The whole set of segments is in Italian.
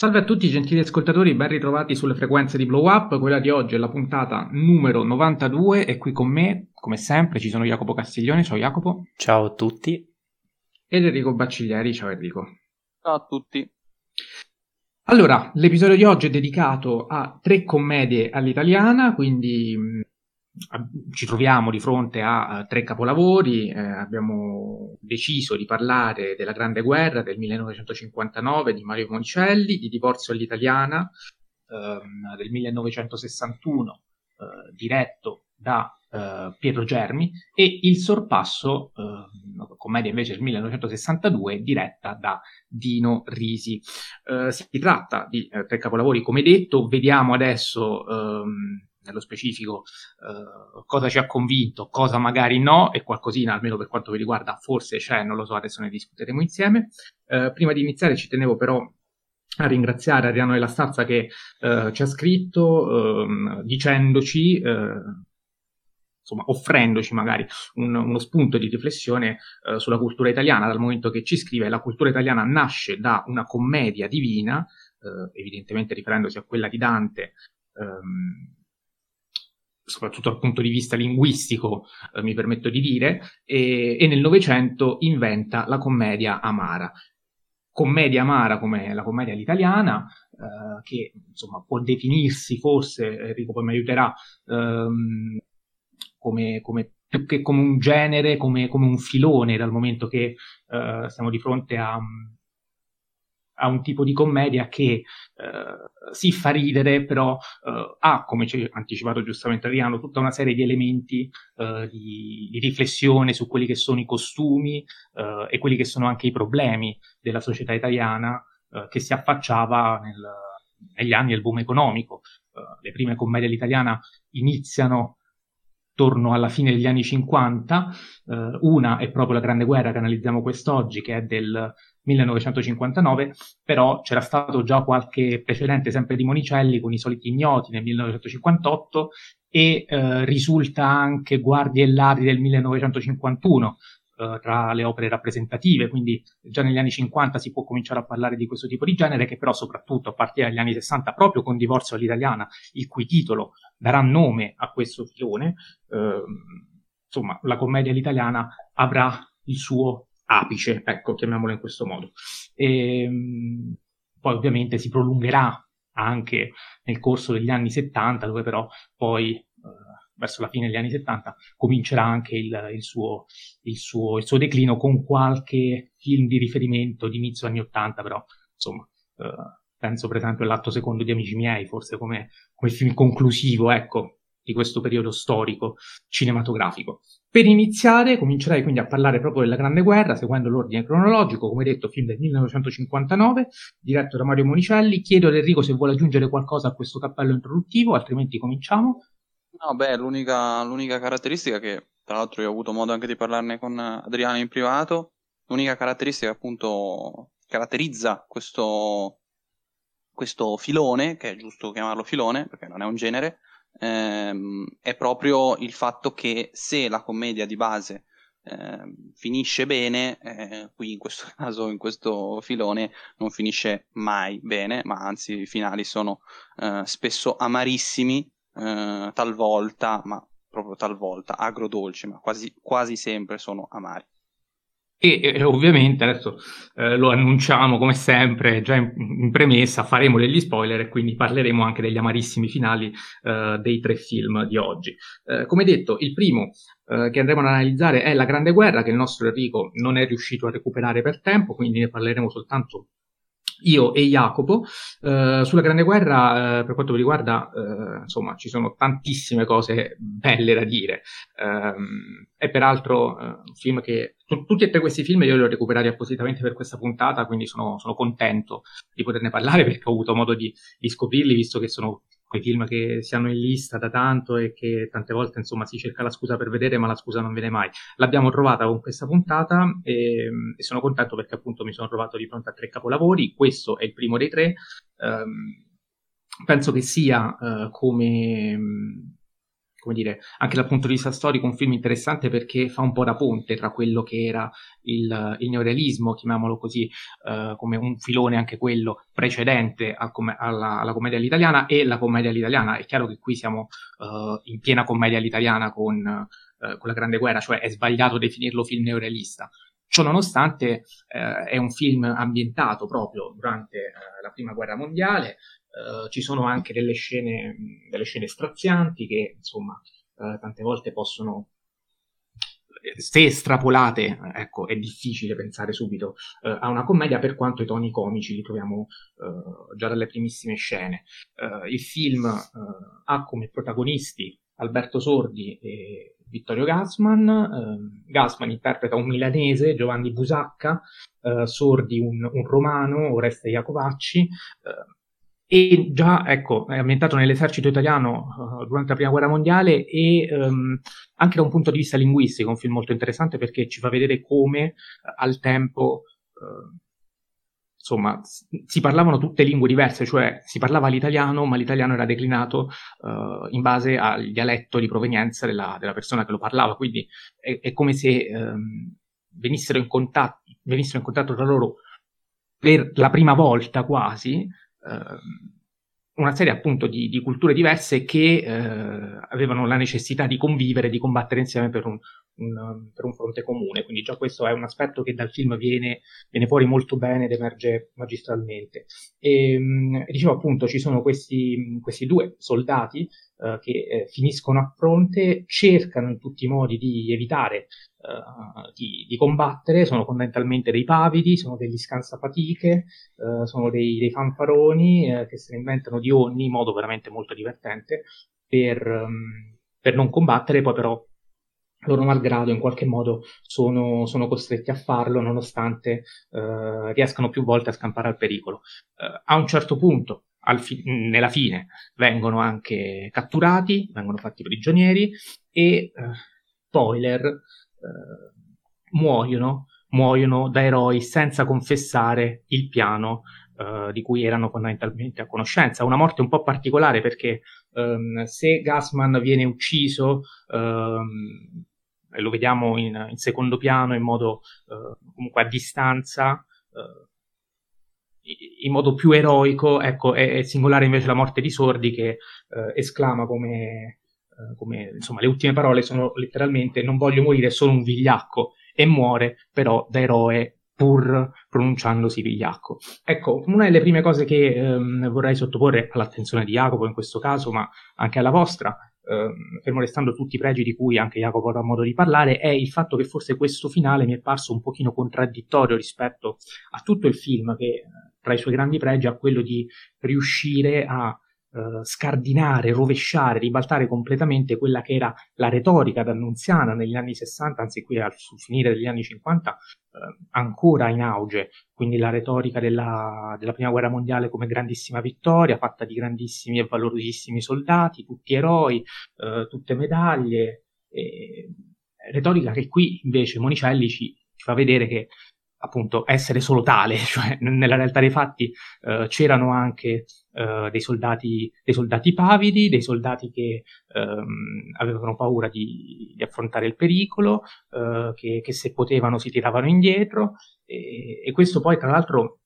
Salve a tutti gentili ascoltatori, ben ritrovati sulle frequenze di Blow Up. Quella di oggi è la puntata numero 92 e qui con me, come sempre, ci sono Jacopo Castiglione. Ciao Jacopo. Ciao a tutti. Ed Enrico Bacciglieri. Ciao Enrico. Ciao a tutti. Allora, l'episodio di oggi è dedicato a tre commedie all'italiana, quindi ci troviamo di fronte a, tre capolavori, eh, abbiamo deciso di parlare della Grande Guerra del 1959 di Mario Monicelli, di Divorzio all'italiana ehm, del 1961 eh, diretto da eh, Pietro Germi e Il Sorpasso, eh, commedia invece del 1962 diretta da Dino Risi. Eh, si tratta di eh, tre capolavori come detto, vediamo adesso ehm, nello specifico eh, cosa ci ha convinto, cosa magari no, e qualcosina, almeno per quanto mi riguarda, forse c'è, non lo so, adesso ne discuteremo insieme. Eh, prima di iniziare ci tenevo però a ringraziare Ariano della Stazza che eh, ci ha scritto ehm, dicendoci eh, insomma, offrendoci magari un, uno spunto di riflessione eh, sulla cultura italiana, dal momento che ci scrive la cultura italiana nasce da una commedia divina, eh, evidentemente riferendosi a quella di Dante, ehm, soprattutto dal punto di vista linguistico, eh, mi permetto di dire, e, e nel Novecento inventa la commedia amara. Commedia amara come la commedia all'italiana, eh, che insomma può definirsi forse, Enrico poi mi aiuterà, ehm, come, come, più che come un genere, come, come, un filone, dal momento che eh, siamo di fronte a a un tipo di commedia che eh, si fa ridere, però eh, ha, come ci ha anticipato giustamente Adriano, tutta una serie di elementi eh, di, di, riflessione su quelli che sono i costumi eh, e quelli che sono anche i problemi della società italiana eh, che si affacciava nel, negli anni del boom economico. Eh, le prime commedie all'italiana iniziano attorno alla fine degli anni 50, una è proprio la Grande Guerra che analizziamo quest'oggi, che è del 1959, però c'era stato già qualche precedente sempre di Monicelli con i soliti ignoti nel 1958 e eh, risulta anche Guardie e Ladri del 1951 eh, tra le opere rappresentative, quindi già negli anni 50 si può cominciare a parlare di questo tipo di genere che però soprattutto a partire dagli anni 60 proprio con Divorzio all'italiana, il cui titolo darà nome a questo filone, eh, insomma la commedia all'italiana avrà il suo apice, ecco, chiamiamolo in questo modo. E, ehm, poi ovviamente si prolungherà anche nel corso degli anni 70, dove però poi eh, verso la fine degli anni 70 comincerà anche il, il, suo, il, suo, il, suo, declino con qualche film di riferimento di inizio anni 80, però insomma eh, penso per esempio all'atto secondo di Amici miei, forse come, come film conclusivo, ecco, di questo periodo storico cinematografico. Per iniziare, comincerei quindi a parlare proprio della Grande Guerra, seguendo l'ordine cronologico, come detto, film del 1959, diretto da Mario Monicelli. Chiedo ad Enrico se vuole aggiungere qualcosa a questo cappello introduttivo, altrimenti cominciamo. No, beh, l'unica, l'unica caratteristica che, tra l'altro, io ho avuto modo anche di parlarne con Adriano in privato, l'unica caratteristica che appunto caratterizza questo, questo filone, che è giusto chiamarlo filone, perché non è un genere, ehm, è proprio il fatto che se la commedia di base eh, finisce bene, eh, qui in questo caso, in questo filone, non finisce mai bene, ma anzi i finali sono eh, spesso amarissimi, eh, talvolta, ma proprio talvolta, agrodolci, ma quasi, quasi sempre sono amari. E, e ovviamente adesso eh, lo annunciamo come sempre, già in, in, premessa, faremo degli spoiler e quindi parleremo anche degli amarissimi finali eh, dei tre film di oggi. Eh, come detto, il primo eh, che andremo ad analizzare è La Grande Guerra, che il nostro Enrico non è riuscito a recuperare per tempo, quindi ne parleremo soltanto io e Jacopo. Eh, sulla Grande Guerra, eh, per quanto mi riguarda, eh, insomma, ci sono tantissime cose belle da dire. è ehm, peraltro eh, un film che t- tutti e tre questi film io li ho recuperati appositamente per questa puntata, quindi sono, sono contento di poterne parlare perché ho avuto modo di, di scoprirli, visto che sono quei film che si hanno in lista da tanto e che tante volte insomma si cerca la scusa per vedere ma la scusa non viene mai. L'abbiamo trovata con questa puntata e, e sono contento perché appunto mi sono trovato di fronte a tre capolavori, questo è il primo dei tre, um, penso che sia uh, come, come dire, anche dal punto di vista storico un film interessante perché fa un po' da ponte tra quello che era il, il neorealismo, chiamiamolo così, uh, come un filone anche quello precedente al com- alla, alla, commedia all'italiana e la commedia all'italiana. È chiaro che qui siamo uh, in piena commedia all'italiana con, uh, con la Grande Guerra, cioè è sbagliato definirlo film neorealista. Ciò nonostante è un film ambientato proprio durante la Prima Guerra Mondiale, Uh, ci sono anche delle scene, delle scene strazianti che, insomma, uh, tante volte possono, se estrapolate, ecco, è difficile pensare subito uh, a una commedia per quanto i toni comici li troviamo già dalle primissime scene. il film ha come protagonisti Alberto Sordi e Vittorio Gassman. Uh, Gassman interpreta un milanese, Giovanni Busacca, Sordi un, un, romano, Oreste Iacovacci. E già ecco, è ambientato nell'esercito italiano uh, durante la prima guerra mondiale e um, anche da un punto di vista linguistico è un film molto interessante perché ci fa vedere come uh, al tempo uh, insomma si parlavano tutte lingue diverse, cioè si parlava l'italiano ma l'italiano era declinato in base al dialetto di provenienza della, della, persona che lo parlava, quindi è, è come se um, venissero, in contatto, venissero in contatto tra loro per la prima volta quasi una serie appunto di, di culture diverse che eh, avevano la necessità di convivere, di combattere insieme per un, un, per un, fronte comune. Quindi già questo è un aspetto che dal film viene, viene fuori molto bene ed emerge magistralmente. E, ehm, dicevo appunto, ci sono questi, questi due soldati eh, che eh, finiscono a fronte, cercano in tutti i modi di evitare uh, di, di, combattere, sono fondamentalmente dei pavidi, sono degli scansafatiche, uh, sono dei, dei fanfaroni uh, che se ne inventano di ogni in modo veramente molto divertente per, um, per non combattere, poi però loro malgrado in qualche modo sono, sono costretti a farlo nonostante uh, riescano più volte a scampare al pericolo. Uh, a un certo punto, fi- nella fine, vengono anche catturati, vengono fatti prigionieri e, uh, spoiler, eh, muoiono, muoiono da eroi senza confessare il piano eh, di cui erano fondamentalmente a conoscenza. Una morte un po' particolare perché ehm, se Gassman viene ucciso, ehm, e lo vediamo in, in, secondo piano in modo eh, comunque a distanza, eh, in modo più eroico, ecco, è, è, singolare invece la morte di Sordi che eh, esclama come eh, come insomma le ultime parole sono letteralmente non voglio morire, sono un vigliacco e muore però da eroe pur pronunciandosi vigliacco. Ecco, una delle prime cose che ehm, vorrei sottoporre all'attenzione di Jacopo in questo caso, ma anche alla vostra, ehm, fermo restando tutti i pregi di cui anche Jacopo avrà modo di parlare, è il fatto che forse questo finale mi è parso un pochino contraddittorio rispetto a tutto il film, che eh, tra i suoi grandi pregi ha quello di riuscire a eh, scardinare, rovesciare, ribaltare completamente quella che era la retorica d'annunziana negli anni 60, anzi qui al finire degli anni 50, eh, ancora in auge, quindi la retorica della, della, prima guerra mondiale come grandissima vittoria, fatta di grandissimi e valorosissimi soldati, tutti eroi, eh, tutte medaglie, retorica che qui invece Monicelli ci, ci fa vedere che appunto essere solo tale, cioè nella realtà dei fatti eh, c'erano anche eh, dei, soldati, dei soldati pavidi, dei soldati che ehm, avevano paura di, di, affrontare il pericolo, eh, che, che, se potevano si tiravano indietro e, e questo poi tra l'altro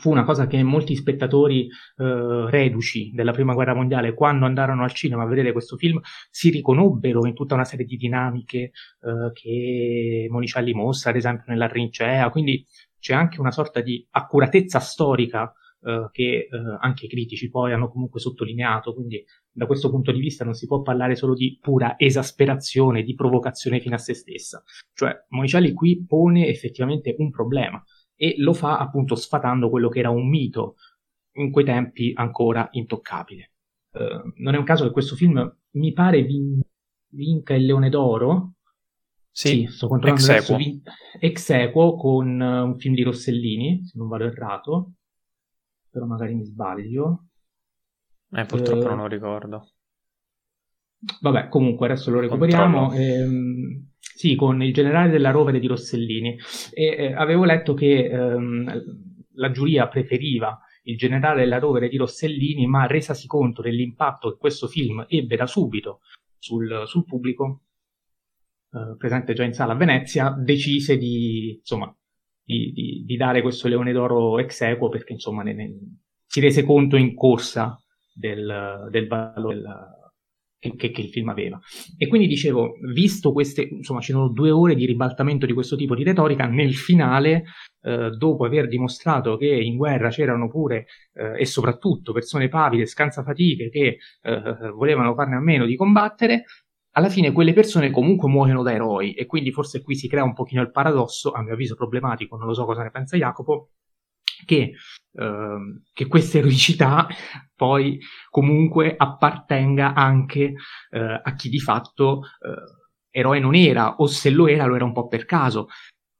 fu una cosa che molti spettatori eh, reduci della prima guerra mondiale, quando andarono al cinema a vedere questo film, si riconobbero in tutta una serie di dinamiche eh, che Monicelli mostra, ad esempio nella trincea, quindi c'è anche una sorta di accuratezza storica eh, che eh, anche i critici poi hanno comunque sottolineato, quindi da questo punto di vista non si può parlare solo di pura esasperazione, di provocazione fino a se stessa, cioè Monicelli qui pone effettivamente un problema e lo fa appunto sfatando quello che era un mito in quei tempi ancora intoccabile. Uh, non è un caso che questo film mi pare vin- vinca il Leone d'Oro. Sì, sì sto controllando ex adesso. Vin- ex equo con uh, un film di Rossellini, se non vado errato. Però magari mi sbaglio. Eh, purtroppo uh, non lo ricordo. Vabbè, comunque adesso lo recuperiamo. Ehm, sì, con il generale della rovere di Rossellini. E eh, avevo letto che ehm, la giuria preferiva il generale della rovere di Rossellini, ma resasi conto dell'impatto che questo film ebbe da subito sul, sul pubblico, eh, presente già in sala a Venezia, decise di, insomma, di, di, di, dare questo Leone d'Oro ex equo perché insomma ne, ne, si rese conto in corsa del, del valore del, che, che, il film aveva. E quindi dicevo, visto queste, insomma, ci sono due ore di ribaltamento di questo tipo di retorica, nel finale, eh, dopo aver dimostrato che in guerra c'erano pure eh, e soprattutto persone pavide, scansafatiche che eh, volevano farne a meno di combattere, alla fine quelle persone comunque muoiono da eroi e quindi forse qui si crea un pochino il paradosso, a mio avviso problematico, non lo so cosa ne pensa Jacopo, che, eh, che questa eroicità poi comunque appartenga anche eh, a chi di fatto eh, eroe non era, o se lo era, lo era un po' per caso.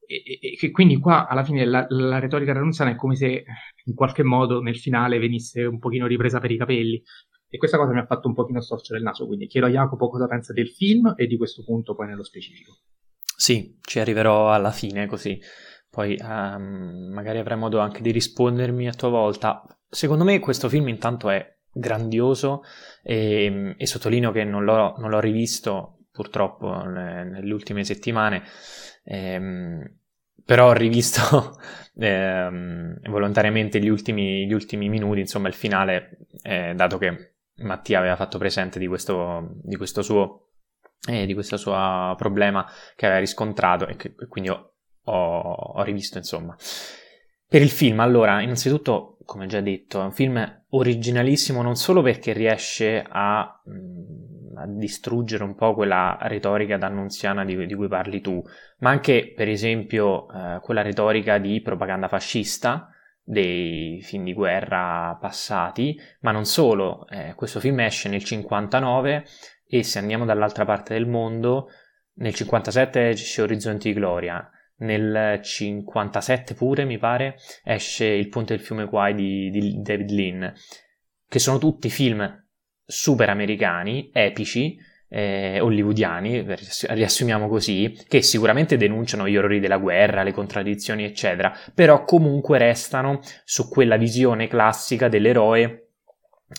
E, e, quindi qua alla fine la, la retorica renunziana è come se in qualche modo nel finale venisse un pochino ripresa per i capelli. E questa cosa mi ha fatto un pochino storcere il naso, quindi chiedo a Jacopo cosa pensa del film e di questo punto poi nello specifico. Sì, ci arriverò alla fine così poi um, magari avrai modo anche di rispondermi a tua volta. Secondo me questo film intanto è grandioso e, e sottolineo che non l'ho, non l'ho, rivisto purtroppo nelle ultime settimane, ehm, però ho rivisto ehm, volontariamente gli ultimi, gli ultimi, minuti, insomma il finale, eh, dato che Mattia aveva fatto presente di questo, di questo suo eh, di questo suo problema che aveva riscontrato e che quindi ho ho, ho rivisto, insomma. Per il film, allora, innanzitutto, come già detto, è un film originalissimo non solo perché riesce a, mm, a distruggere un po' quella retorica d'annunziana di, di, cui parli tu, ma anche, per esempio, eh, quella retorica di propaganda fascista dei film di guerra passati, ma non solo, eh, questo film esce nel 59 e se andiamo dall'altra parte del mondo, nel 57 esce Orizzonti di Gloria, nel 57 pure, mi pare, esce Il ponte del fiume Kwai di, di David Lean, che sono tutti film super americani, epici, eh, hollywoodiani, riassumiamo così, che sicuramente denunciano gli orrori della guerra, le contraddizioni, eccetera, però comunque restano su quella visione classica dell'eroe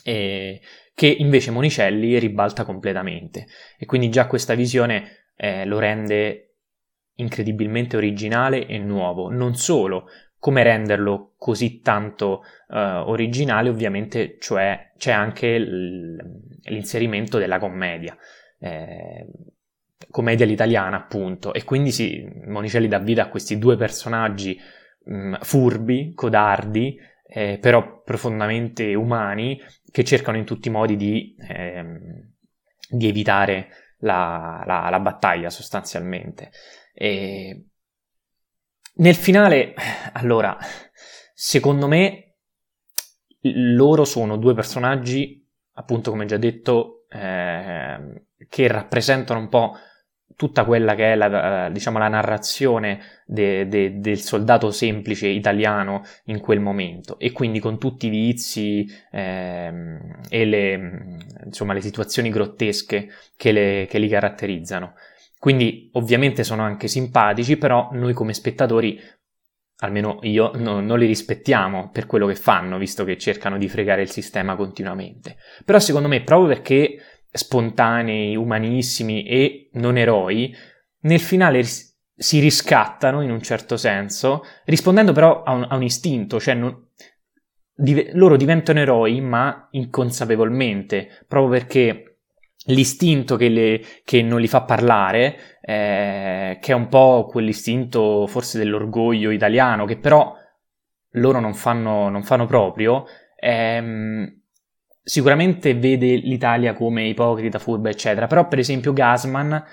eh, che invece Monicelli ribalta completamente. E quindi già questa visione eh, lo rende incredibilmente originale e nuovo. Non solo, come renderlo così tanto uh, originale, ovviamente, cioè c'è anche l'inserimento della commedia. Eh, commedia all'italiana, appunto, e quindi si, Monicelli dà vita a questi due personaggi mh, mm, furbi, codardi, eh, però profondamente umani, che cercano in tutti i modi di, eh, di evitare la, la, la battaglia sostanzialmente. E... Nel finale, allora, secondo me, loro sono due personaggi, appunto come già detto, eh, che rappresentano un po' tutta quella che è la, diciamo, la narrazione de, de, del soldato semplice italiano in quel momento e quindi con tutti i vizi eh, e le, insomma, le situazioni grottesche che, le, che li caratterizzano. Quindi ovviamente sono anche simpatici, però noi come spettatori, almeno io, no, non li rispettiamo per quello che fanno, visto che cercano di fregare il sistema continuamente. Però secondo me, proprio perché spontanei, umanissimi e non eroi, nel finale ris- si riscattano in un certo senso, rispondendo però a un, a un istinto, cioè non, div- loro diventano eroi ma inconsapevolmente, proprio perché l'istinto che, le, che, non li fa parlare, eh, che è un po' quell'istinto forse dell'orgoglio italiano, che però loro non fanno, non fanno proprio, ehm, sicuramente vede l'Italia come ipocrita, furba, eccetera, però per esempio Gasman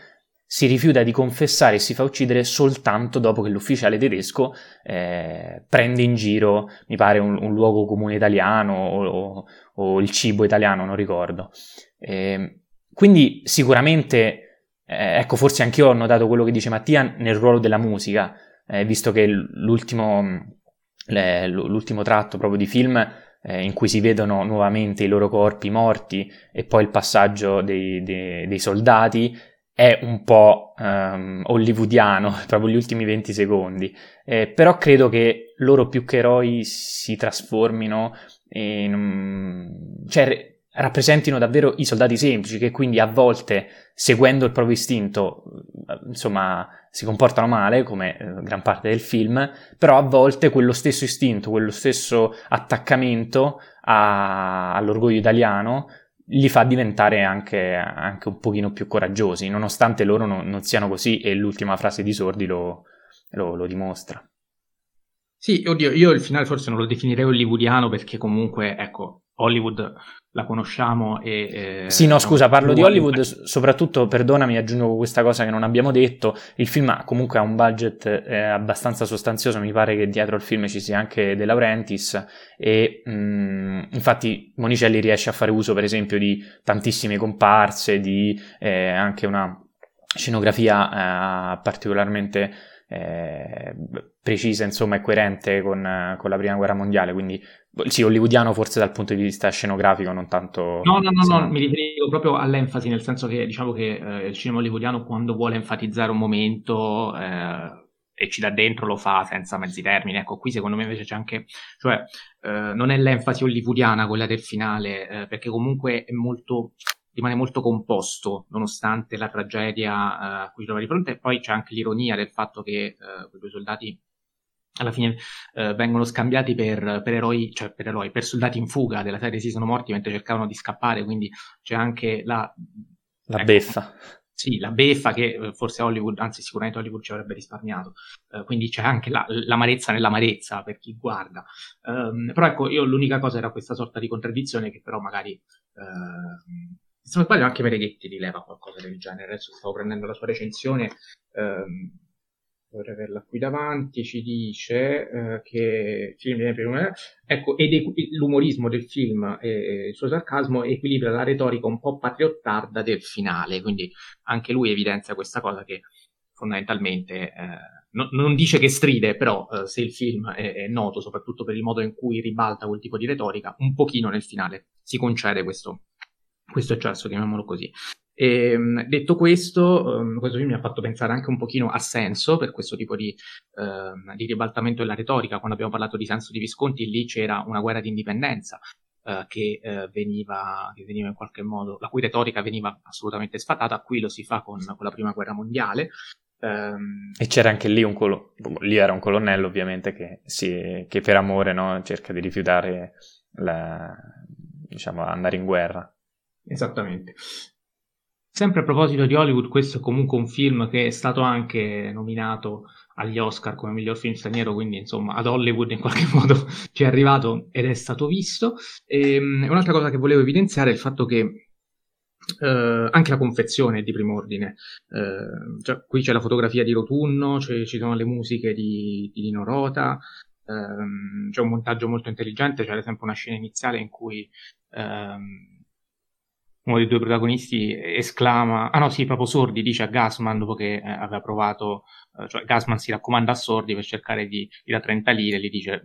si rifiuta di confessare e si fa uccidere soltanto dopo che l'ufficiale tedesco eh, prende in giro, mi pare, un, un luogo comune italiano o, o, o, il cibo italiano, non ricordo. Eh, quindi sicuramente, eh, ecco, forse anch'io ho notato quello che dice Mattia nel ruolo della musica, eh, visto che l'ultimo, le, l'ultimo tratto proprio di film eh, in cui si vedono nuovamente i loro corpi morti e poi il passaggio dei, dei, dei soldati è un po' um, hollywoodiano, proprio gli ultimi 20 secondi, eh, però credo che loro più che eroi si trasformino in... cioè rappresentino davvero i soldati semplici che quindi a volte seguendo il proprio istinto insomma si comportano male come eh, gran parte del film però a volte quello stesso istinto quello stesso attaccamento a, all'orgoglio italiano li fa diventare anche, anche, un pochino più coraggiosi nonostante loro no, non siano così e l'ultima frase di Sordi lo, lo, lo dimostra. Sì, oddio, io il finale forse non lo definirei hollywoodiano perché comunque, ecco, Hollywood la conosciamo e... Eh, sì, no, scusa, parlo di Hollywood, soprattutto, perdonami, aggiungo questa cosa che non abbiamo detto, il film comunque ha un budget eh, abbastanza sostanzioso, mi pare che dietro il film ci sia anche De Laurentiis e mh, mm, infatti Monicelli riesce a fare uso per esempio di tantissime comparse, di eh, anche una scenografia eh, particolarmente eh, precisa, insomma, e coerente con, con, la prima guerra mondiale, quindi sì, hollywoodiano forse dal punto di vista scenografico, non tanto... No, no, no, no mi riferivo proprio all'enfasi, nel senso che diciamo che eh, il cinema hollywoodiano quando vuole enfatizzare un momento eh, e ci dà dentro lo fa senza mezzi termini, ecco, qui secondo me invece c'è anche, cioè, eh, non è l'enfasi hollywoodiana quella del finale, eh, perché comunque è molto rimane molto composto nonostante la tragedia uh, a cui si trova di fronte. E poi c'è anche l'ironia del fatto che uh, quei due soldati alla fine uh, vengono scambiati per, per, eroi, cioè per eroi, per soldati in fuga della serie si sono morti mentre cercavano di scappare, quindi c'è anche la... La ecco, beffa. Sì, la beffa che forse Hollywood, anzi sicuramente Hollywood ci avrebbe risparmiato, quindi c'è anche la, l'amarezza nell'amarezza per chi guarda. Um, però ecco, io l'unica cosa era questa sorta di contraddizione che però magari se non sbaglio anche Mereghetti rileva qualcosa del genere, adesso stavo prendendo la sua recensione, ehm, vorrei averla qui davanti, ci dice eh, che ecco, ed l'umorismo del film e il suo sarcasmo equilibra la retorica un po' patriottarda del finale, quindi anche lui evidenzia questa cosa che fondamentalmente eh, no, non dice che stride, però eh, se il film è, è, noto soprattutto per il modo in cui ribalta quel tipo di retorica, un pochino nel finale si concede questo, questo eccesso, chiamiamolo così. E, ehm, detto questo, um, questo film mi ha fatto pensare anche un pochino a senso per questo tipo di, uh, di, ribaltamento della retorica. Quando abbiamo parlato di senso di Visconti, lì c'era una guerra di indipendenza uh, che, uh, veniva, che, veniva, in qualche modo, la cui retorica veniva assolutamente sfatata. Qui lo si fa con, con la prima guerra mondiale. Um, e c'era anche lì un colonnello, lì era un colonnello ovviamente che, si, che per amore no, cerca di rifiutare la, diciamo, andare in guerra. Esattamente. Sempre a proposito di Hollywood, questo è comunque un film che è stato anche nominato agli Oscar come miglior film straniero, quindi insomma ad Hollywood in qualche modo ci è arrivato ed è stato visto. E, um, un'altra cosa che volevo evidenziare è il fatto che Uh, anche la confezione è di primo ordine. Cioè, qui c'è la fotografia di Rotunno, ci sono le musiche di, di Nino Rota, uh, c'è un montaggio molto intelligente, c'è ad esempio una scena iniziale in cui um, uno dei due protagonisti esclama, ah no sì, proprio Sordi dice a Gasman dopo che eh, aveva provato, eh, cioè Gasman si raccomanda a Sordi per cercare di, di da 30 lire, gli dice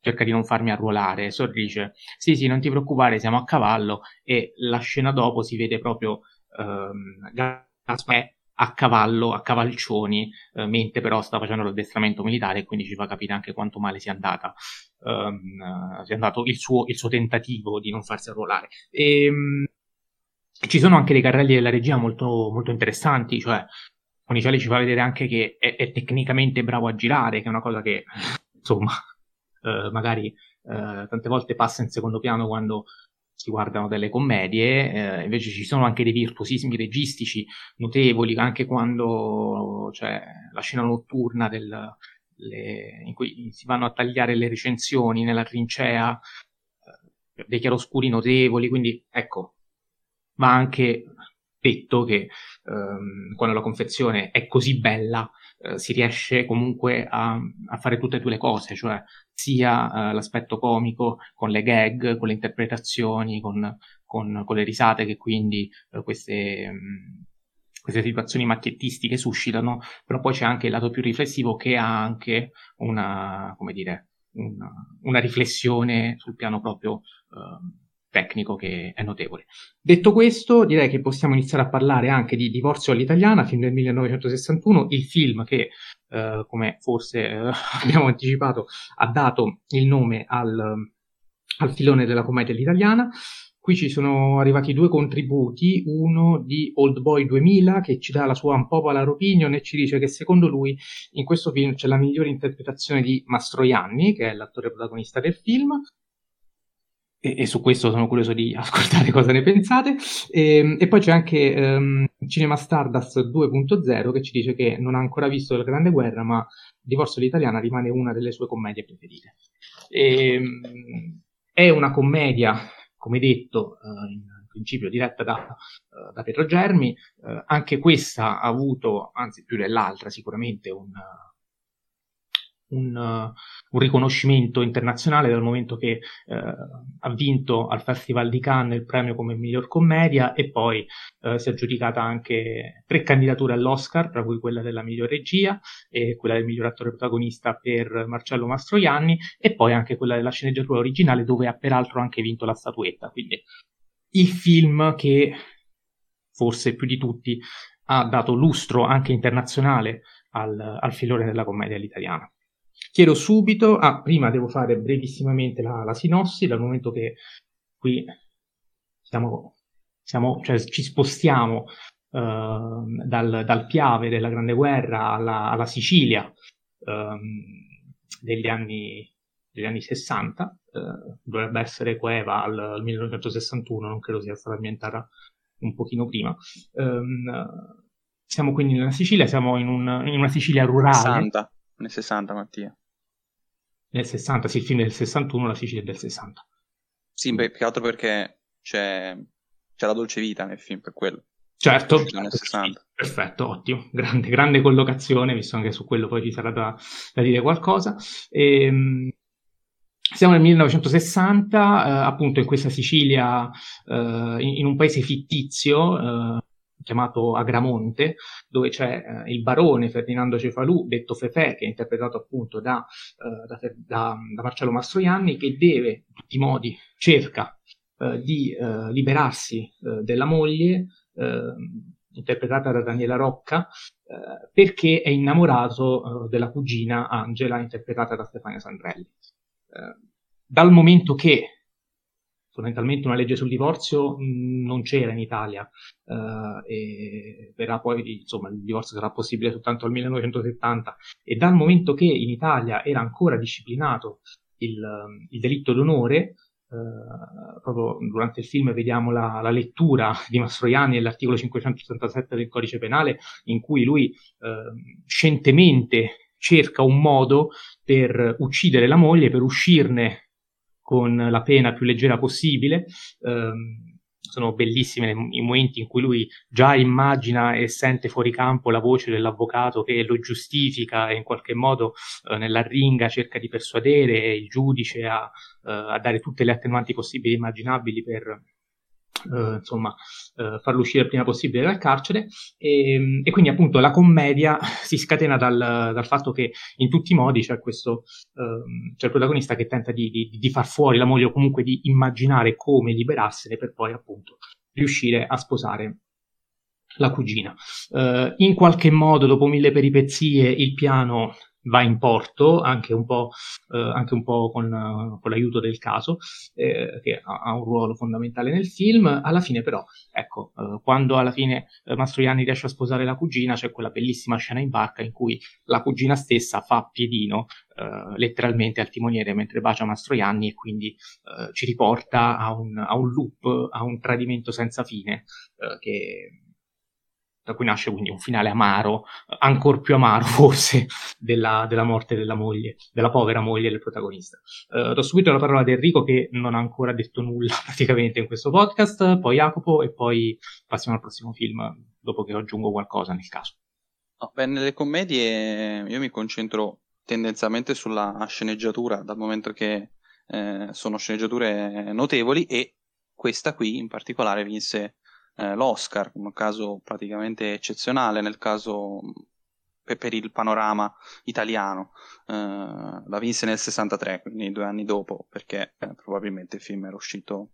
cerca di non farmi arruolare, Sordi dice sì sì non ti preoccupare siamo a cavallo e la scena dopo si vede proprio ehm, Gasman a cavallo, a cavalcioni, eh, mentre però sta facendo l'addestramento militare e quindi ci fa capire anche quanto male sia andata um, sia andato il suo, il suo, tentativo di non farsi arruolare. E, um, ci sono anche dei carrelli della regia molto, molto interessanti, cioè Monicelli ci fa vedere anche che è, è, tecnicamente bravo a girare, che è una cosa che insomma eh, magari eh, tante volte passa in secondo piano quando si guardano delle commedie, eh, invece ci sono anche dei virtuosismi registici notevoli, anche quando c'è la scena notturna del, le, in cui si vanno a tagliare le recensioni nella trincea, eh, dei chiaroscuri notevoli, quindi ecco, va anche detto che ehm, quando la confezione è così bella eh, si riesce comunque a, a, fare tutte e due le cose, cioè sia eh, l'aspetto comico con le gag, con le interpretazioni, con, con, con le risate che quindi eh, queste, mh, mm, queste situazioni macchiettistiche suscitano, però poi c'è anche il lato più riflessivo che ha anche una, come dire, una, una riflessione sul piano proprio eh, tecnico che è notevole. Detto questo, direi che possiamo iniziare a parlare anche di Divorzio all'italiana, film del 1961, il film che, eh, come forse eh, abbiamo anticipato, ha dato il nome al, al filone della commedia all'italiana. Qui ci sono arrivati due contributi, uno di Old Boy 2000 che ci dà la sua unpopular opinion e ci dice che secondo lui in questo film c'è la migliore interpretazione di Mastroianni, che è l'attore protagonista del film, e, e, su questo sono curioso di ascoltare cosa ne pensate. E, ehm, e poi c'è anche um, Cinema Stardust 2.0 che ci dice che non ha ancora visto La Grande Guerra, ma Divorzio l'Italiana rimane una delle sue commedie preferite. E, um, è una commedia, come detto, uh, in principio diretta da, uh, da Pietro Germi, uh, anche questa ha avuto, anzi più dell'altra sicuramente, un un, un, riconoscimento internazionale dal momento che eh, ha vinto al Festival di Cannes il premio come miglior commedia e poi eh, si è aggiudicata anche tre candidature all'Oscar, tra cui quella della miglior regia e quella del miglior attore protagonista per Marcello Mastroianni e poi anche quella della sceneggiatura originale dove ha peraltro anche vinto la statuetta. Quindi il film che forse più di tutti ha dato lustro anche internazionale al, al filone della commedia all'italiana. Chiedo subito, ah, prima devo fare brevissimamente la, la sinossi, dal momento che qui siamo, siamo cioè ci spostiamo uh, dal, dal, Piave della Grande Guerra alla, alla Sicilia um, degli, anni, degli anni 60, uh, eh, dovrebbe essere Coeva al, al 1961, non credo sia stata ambientata un pochino prima. Um, siamo quindi nella Sicilia, siamo in, un, in una Sicilia rurale. 60, nel 60 Mattia. Nel 60, sì, il film del 61, la Sicilia è del 60. Sì, beh, più altro perché c'è, c'è la dolce vita nel film, per quello. Certo, nel 60. perfetto, ottimo, grande, grande collocazione, visto anche su quello poi ci sarà da, da dire qualcosa. E, ehm, siamo nel 1960, eh, appunto in questa Sicilia, eh, in, in, un paese fittizio, eh, chiamato Agramonte, dove c'è eh, il barone Ferdinando Cefalù, detto Fefè, che è interpretato appunto da, eh, da, da, da Marcello Mastroianni, che deve in tutti i modi cerca eh, di eh, liberarsi eh, della moglie, eh, interpretata da Daniela Rocca, perché è innamorato della cugina Angela, interpretata da Stefania Sandrelli. dal momento che fondamentalmente una legge sul divorzio non c'era in Italia uh, e verrà poi, insomma, il divorzio sarà possibile soltanto al 1970 e dal momento che in Italia era ancora disciplinato il, il delitto d'onore, Uh, proprio durante il film vediamo la, la, lettura di Mastroianni dell'articolo 587 del codice penale in cui lui uh, scientemente cerca un modo per uccidere la moglie, per uscirne con la pena più leggera possibile. Um, sono bellissime i momenti in cui lui già immagina e sente fuori campo la voce dell'avvocato che lo giustifica e in qualche modo eh, nella ringa cerca di persuadere il giudice a, eh, a dare tutte le attenuanti possibili e immaginabili per, Uh, insomma, uh, farlo uscire il prima possibile dal carcere e, e quindi appunto la commedia si scatena dal, dal, fatto che in tutti i modi c'è questo uh, c'è il protagonista che tenta di, di, di, far fuori la moglie o comunque di immaginare come liberarsene per poi appunto riuscire a sposare la cugina. Uh, in qualche modo, dopo mille peripezie, il piano va in porto anche un po', eh, anche un po con, con, l'aiuto del caso, eh, che ha, ha, un ruolo fondamentale nel film. Alla fine, però, ecco, eh, quando alla fine eh, Mastroianni riesce a sposare la cugina, c'è quella bellissima scena in barca in cui la cugina stessa fa piedino eh, letteralmente al timoniere mentre bacia Mastroianni e quindi eh, ci riporta a un, a un, loop, a un tradimento senza fine che da cui nasce quindi un finale amaro, ancora più amaro forse, della, della, morte della moglie, della povera moglie del protagonista. Uh, do subito la parola ad Enrico che non ha ancora detto nulla praticamente in questo podcast, poi Jacopo e poi passiamo al prossimo film dopo che aggiungo qualcosa nel caso. Beh, nelle commedie io mi concentro tendenzialmente sulla sceneggiatura, dal momento che eh, sono sceneggiature notevoli e questa qui in particolare vinse eh, l'Oscar, un caso praticamente eccezionale nel caso per, per il panorama italiano. Eh, la vinse nel 63, quindi due anni dopo, perché eh, probabilmente il film era uscito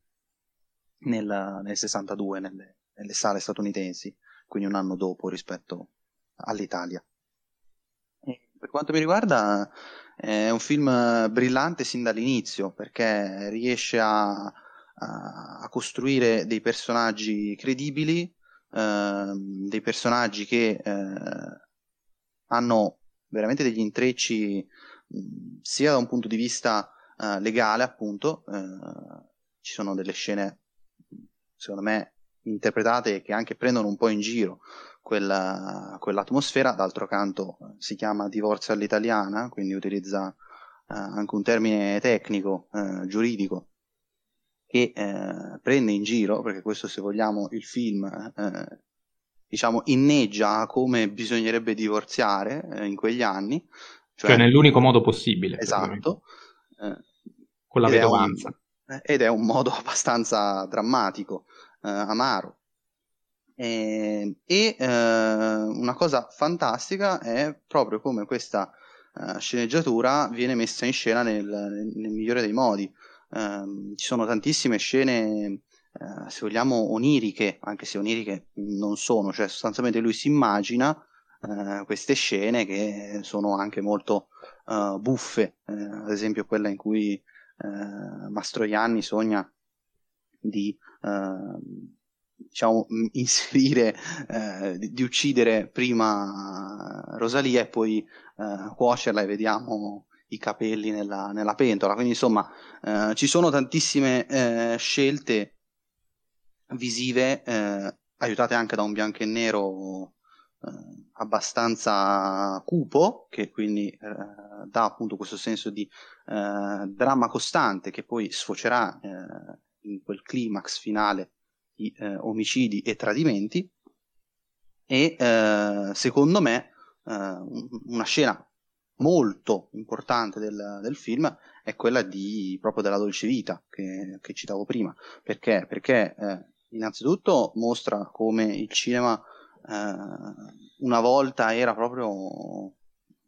nel, nel 62 nelle, nelle sale statunitensi, quindi un anno dopo rispetto all'Italia. E per quanto mi riguarda è un film brillante sin dall'inizio perché riesce a a, costruire dei personaggi credibili, eh, dei personaggi che eh, hanno veramente degli intrecci mh, sia da un punto di vista eh, legale, appunto, eh, ci sono delle scene, secondo me, interpretate che anche prendono un po' in giro quella, quell'atmosfera, d'altro canto si chiama divorzio all'italiana, quindi utilizza eh, anche un termine tecnico, eh, giuridico, che eh, prende in giro, perché questo se vogliamo il film eh, diciamo inneggia come bisognerebbe divorziare eh, in quegli anni. Cioè, cioè nell'unico modo possibile. Esatto. Eh, con la vedovanza. ed è un modo abbastanza drammatico, amaro. E, e una cosa fantastica è proprio come questa sceneggiatura viene messa in scena nel, nel migliore dei modi. Uh, ci sono tantissime scene, uh, se vogliamo, oniriche, anche se oniriche non sono, cioè sostanzialmente lui si immagina queste scene che sono anche molto buffe, ad esempio quella in cui Mastroianni sogna di diciamo, inserire, eh, di, di, uccidere prima Rosalia e poi eh, cuocerla e vediamo i capelli nella, nella pentola. Quindi insomma eh, ci sono tantissime eh, scelte visive eh, aiutate anche da un bianco e nero eh, abbastanza cupo che quindi dà appunto questo senso di dramma costante che poi sfocerà in quel climax finale di eh, omicidi e tradimenti e eh, secondo me eh, una scena molto importante del, del, film è quella di, proprio della dolce vita che, che citavo prima. Perché, perché eh, innanzitutto mostra come il cinema eh, una volta era proprio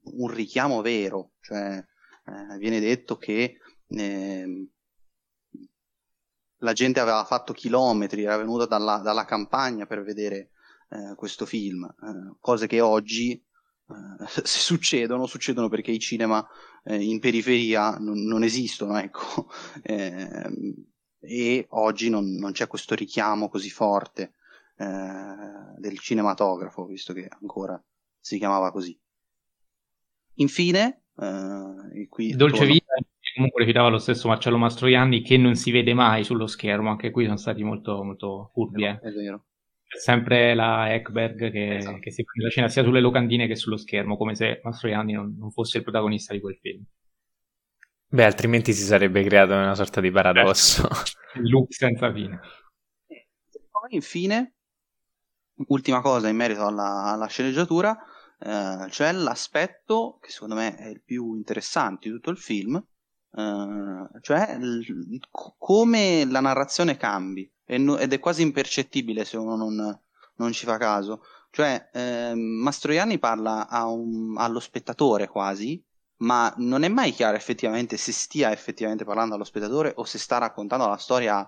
un richiamo vero cioè eh, viene detto che eh, la gente aveva fatto chilometri, era venuta dalla, dalla campagna per vedere eh, questo film, eh, cose che oggi eh, se succedono, succedono perché i cinema eh, in periferia non, non esistono, ecco. Ehm, e oggi non, non, c'è questo richiamo così forte eh, del cinematografo, visto che ancora si chiamava così. Infine, eh, qui Dolce torno... Vita comunque recitava lo stesso Marcello Mastroianni che non si vede mai sullo schermo, anche qui sono stati molto, molto furbi. Eh. È vero. C'è sempre la Ekberg che, esatto. che si prende la scena sia sulle locandine che sullo schermo, come se Mastroianni non, non fosse il protagonista di quel film. Beh, altrimenti si sarebbe creato una sorta di paradosso. Il loop senza fine. Poi, infine, ultima cosa in merito alla, alla sceneggiatura, eh, cioè l'aspetto che secondo me è il più interessante di tutto il film, Uh, cioè l- come la narrazione cambi no- ed è quasi impercettibile se uno non, non ci fa caso. Cioè, eh, Mastroianni parla un, allo spettatore quasi, ma non è mai chiaro effettivamente se stia effettivamente parlando allo spettatore o se sta raccontando la storia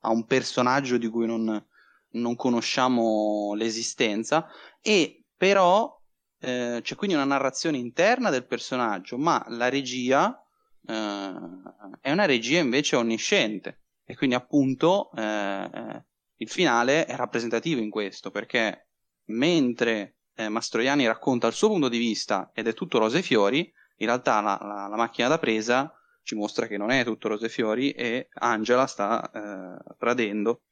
a un personaggio di cui non, non conosciamo l'esistenza. E però eh, c'è quindi una narrazione interna del personaggio, ma la regia uh, è una regia invece onnisciente e quindi appunto uh, il finale è rappresentativo in questo perché mentre eh, Mastroianni racconta il suo punto di vista ed è tutto rose e fiori, in realtà la, la, la, macchina da presa ci mostra che non è tutto rose e fiori e Angela sta eh, tradendo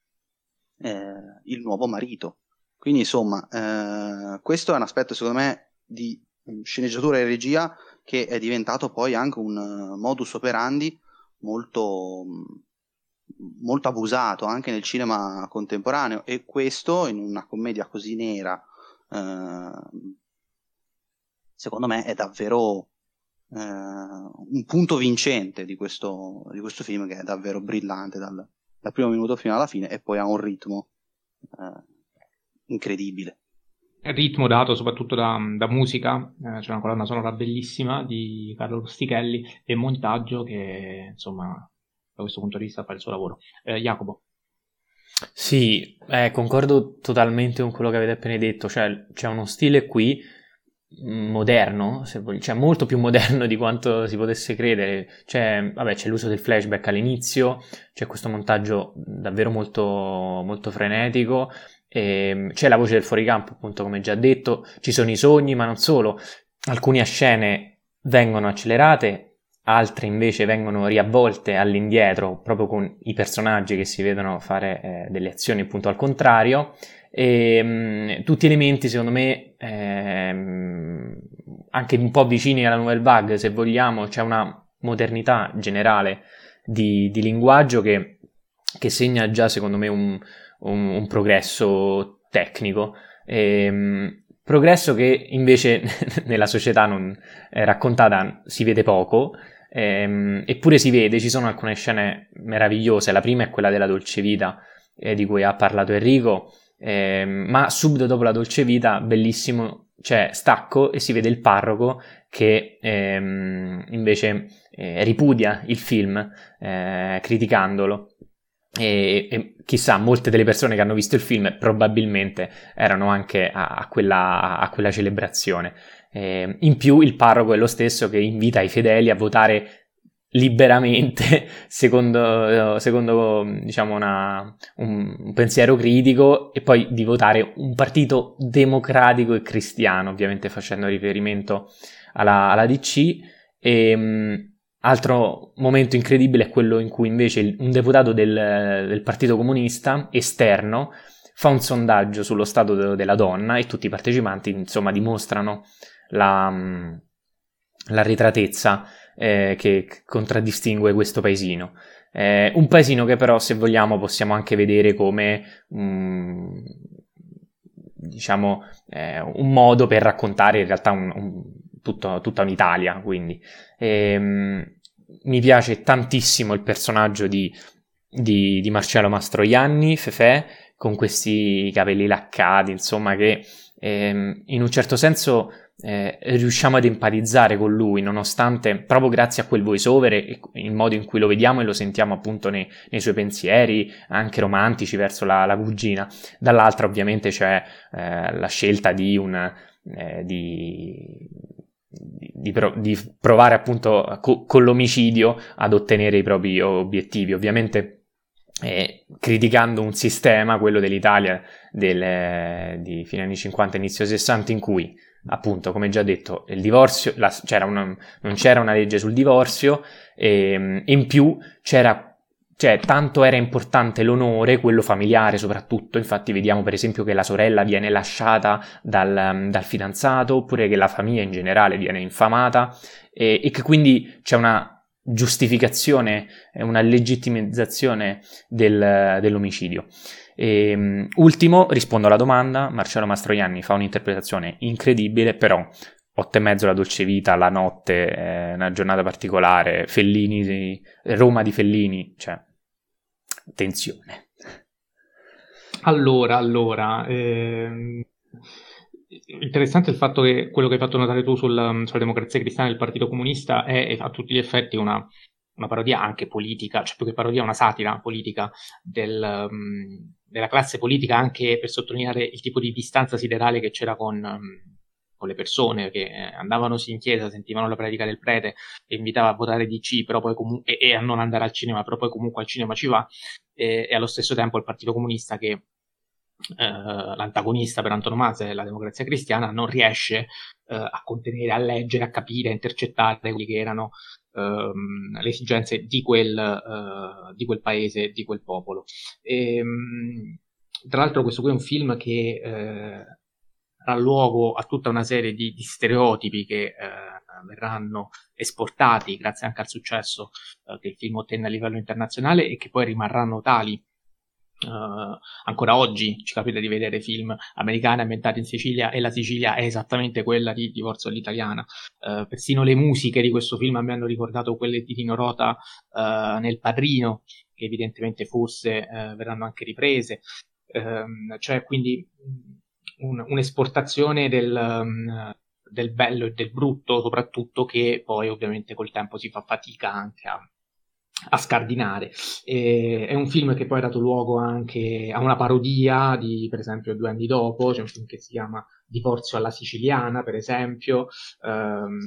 eh, il nuovo marito. Quindi insomma, eh, questo è un aspetto secondo me di sceneggiatura e regia che è diventato poi anche un eh, modus operandi molto, molto abusato anche nel cinema contemporaneo e questo in una commedia così nera eh, secondo me è davvero eh, un punto vincente di questo, di questo, film che è davvero brillante dal, dal, primo minuto fino alla fine e poi ha un ritmo eh, incredibile ritmo dato soprattutto da, da musica, eh, c'è una colonna sonora bellissima di Carlo Rustichelli e montaggio che insomma da questo punto di vista fa il suo lavoro. Eh, Jacopo. Sì, eh, concordo totalmente con quello che avete appena detto, cioè c'è uno stile qui moderno, se voglio, cioè molto più moderno di quanto si potesse credere. Cioè, vabbè, c'è l'uso del flashback all'inizio, c'è questo montaggio davvero molto, molto frenetico, c'è la voce del fuoricampo, appunto, come già detto, ci sono i sogni, ma non solo. Alcune scene vengono accelerate, altre invece vengono riavvolte all'indietro, proprio con i personaggi che si vedono fare eh, delle azioni appunto al contrario. E, mh, mm, tutti elementi, secondo me, ehm, anche un po' vicini alla Nouvelle Vague, se vogliamo, c'è una modernità generale di, di linguaggio che, che, segna già, secondo me, un, un, un progresso tecnico. E, ehm, progresso che invece nella società non è raccontata si vede poco, ehm, eppure si vede, ci sono alcune scene meravigliose. La prima è quella della dolce vita eh, di cui ha parlato Enrico eh, ma subito dopo la dolce vita, bellissimo, c'è stacco e si vede il parroco che ehm, invece eh, ripudia il film eh, criticandolo. E, e, chissà, molte delle persone che hanno visto il film probabilmente erano anche a, a, quella, a quella, celebrazione. Eh, in più, il parroco è lo stesso che invita i fedeli a votare liberamente secondo, secondo diciamo una, un, pensiero critico e poi di votare un partito democratico e cristiano, ovviamente facendo riferimento alla, alla DC. E, altro momento incredibile è quello in cui invece un deputato del, del Partito Comunista esterno fa un sondaggio sullo stato de- della donna e tutti i partecipanti insomma dimostrano la, la ritratezza eh, che contraddistingue questo paesino. Eh, un paesino che però, se vogliamo, possiamo anche vedere come um, diciamo, eh, un modo per raccontare in realtà un, un, tutto, tutta un'Italia. Quindi ehm, mi piace tantissimo il personaggio di, di, di Marcello Mastroianni, Fefè, con questi capelli laccati, insomma, che ehm, in un certo senso eh, riusciamo ad empatizzare con lui, nonostante proprio grazie a quel voice over e il modo in cui lo vediamo e lo sentiamo appunto nei, nei suoi pensieri, anche romantici verso la, la cugina. Dall'altra, ovviamente, c'è eh, la scelta di un. Eh, di, di, di, provare appunto co- con l'omicidio ad ottenere i propri obiettivi. Ovviamente eh, criticando un sistema, quello dell'Italia del, di fine anni 50, inizio 60, in cui appunto, come già detto, il divorzio, la, c'era una, non c'era una legge sul divorzio ehm, e in più c'era cioè, tanto era importante l'onore, quello familiare soprattutto, infatti vediamo per esempio che la sorella viene lasciata dal, dal fidanzato, oppure che la famiglia in generale viene infamata, e, e che quindi c'è una giustificazione, una legittimizzazione del, dell'omicidio. E, um, ultimo, rispondo alla domanda, Marcello Mastroianni fa un'interpretazione incredibile, però otto e mezzo la dolce vita, la notte, eh, una giornata particolare, Fellini, Roma di Fellini, cioè, tensione. Allora, allora, ehm, interessante il fatto che quello che hai fatto notare tu sul, sulla democrazia cristiana del Partito Comunista è, a tutti gli effetti una, una, parodia anche politica, cioè più che parodia una satira politica del, um, della classe politica anche per sottolineare il tipo di distanza siderale che c'era con, um, con le persone che eh, andavano in chiesa, sentivano la predica del prete e invitava a votare DC però poi comu- e, e, a non andare al cinema, però poi comunque al cinema ci va, e, e allo stesso tempo il Partito Comunista che eh, l'antagonista per antonomasia della democrazia cristiana non riesce eh, a contenere, a leggere, a capire, a intercettare quelli che erano ehm, le esigenze di quel, di quel, paese, di quel popolo. E, ehm, tra l'altro questo qui è un film che darà luogo a tutta una serie di, di stereotipi che eh, verranno esportati grazie anche al successo eh, che il film ottenne a livello internazionale e che poi rimarranno tali Uh, ancora oggi ci capita di vedere film americani ambientati in Sicilia e la Sicilia è esattamente quella di Divorzio all'italiana. Uh, persino le musiche di questo film mi hanno ricordato quelle di Tino Rota uh, nel Padrino, che evidentemente forse verranno anche riprese. Ehm, cioè quindi un, un'esportazione del, um, del bello e del brutto soprattutto che poi ovviamente col tempo si fa fatica anche a a scardinare. E, è un film che poi ha dato luogo anche a una parodia di, per esempio, due anni dopo, c'è un film che si chiama Divorzio alla siciliana, per esempio, um,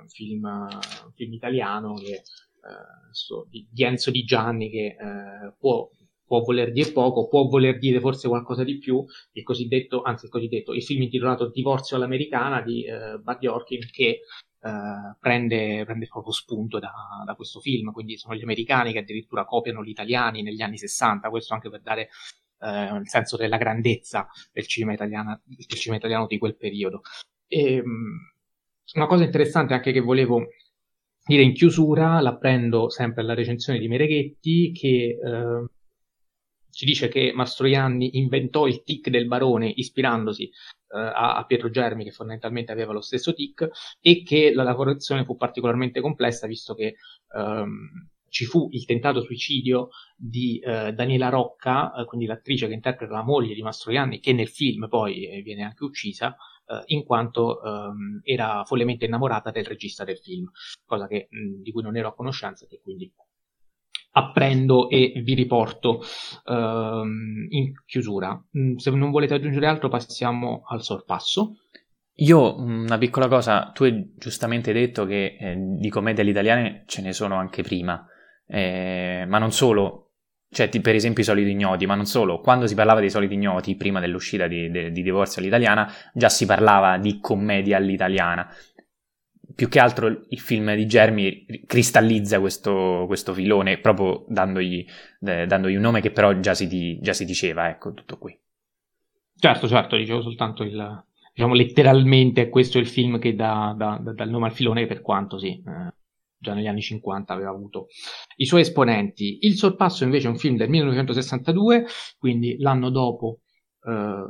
un, film, un film italiano che, uh, di, di, Enzo Di Gianni che uh, può può voler dire poco, può voler dire forse qualcosa di più, il cosiddetto, anzi il cosiddetto, il film intitolato Divorzio all'americana di eh, Buddy Orkin che Uh, prende, prende, proprio spunto da, da, questo film, quindi sono gli americani che addirittura copiano gli italiani negli anni 60, questo anche per dare uh, il senso della grandezza del cinema, italiano, del cinema italiano di quel periodo. E, um, una cosa interessante anche che volevo dire in chiusura, la prendo sempre alla recensione di Mereghetti, che uh, ci dice che Mastroianni inventò il tic del barone ispirandosi uh, a, a, Pietro Germi, che fondamentalmente aveva lo stesso tic, e che la lavorazione fu particolarmente complessa, visto che um, ci fu il tentato suicidio di uh, Daniela Rocca, uh, quindi l'attrice che interpreta la moglie di Mastroianni, che nel film poi viene anche uccisa, in quanto um, era follemente innamorata del regista del film, cosa che, mh, di cui non ero a conoscenza e che quindi apprendo e vi riporto uh, in chiusura. Mm, se non volete aggiungere altro, passiamo al sorpasso. Io una piccola cosa, tu hai giustamente detto che eh, di commedie all'italiane ce ne sono anche prima, eh, ma non solo, cioè per esempio i soliti ignoti, ma non solo, quando si parlava dei soliti ignoti, prima dell'uscita di, di, di Divorzio all'italiana, già si parlava di commedia all'italiana più che altro il film di Germi cristallizza questo, questo filone proprio dandogli, eh, dandogli, un nome che però già si, già si, diceva, ecco, tutto qui. Certo, certo, dicevo soltanto il, diciamo letteralmente questo è il film che dà, dà, dà il nome al filone per quanto sì, eh, già negli anni 50 aveva avuto i suoi esponenti. Il sorpasso invece è un film del 1962, quindi l'anno dopo eh,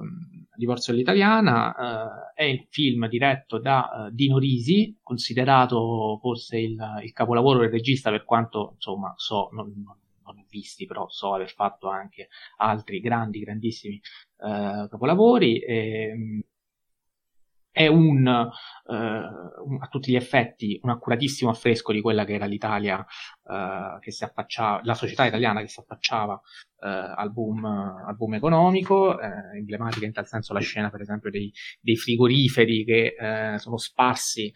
Divorzio all'italiana, eh, è il film diretto da eh, Dino Risi, considerato forse il, il, capolavoro del regista per quanto insomma so, non, non, non ho visti, però so aver fatto anche altri grandi, grandissimi eh, capolavori. E, ehm, è un, un, a tutti gli effetti un accuratissimo affresco di quella che era l'Italia uh, che si affacciava, la società italiana che si affacciava uh, al, boom, al, boom, economico, emblematica in tal senso la scena per esempio dei, dei frigoriferi che sono sparsi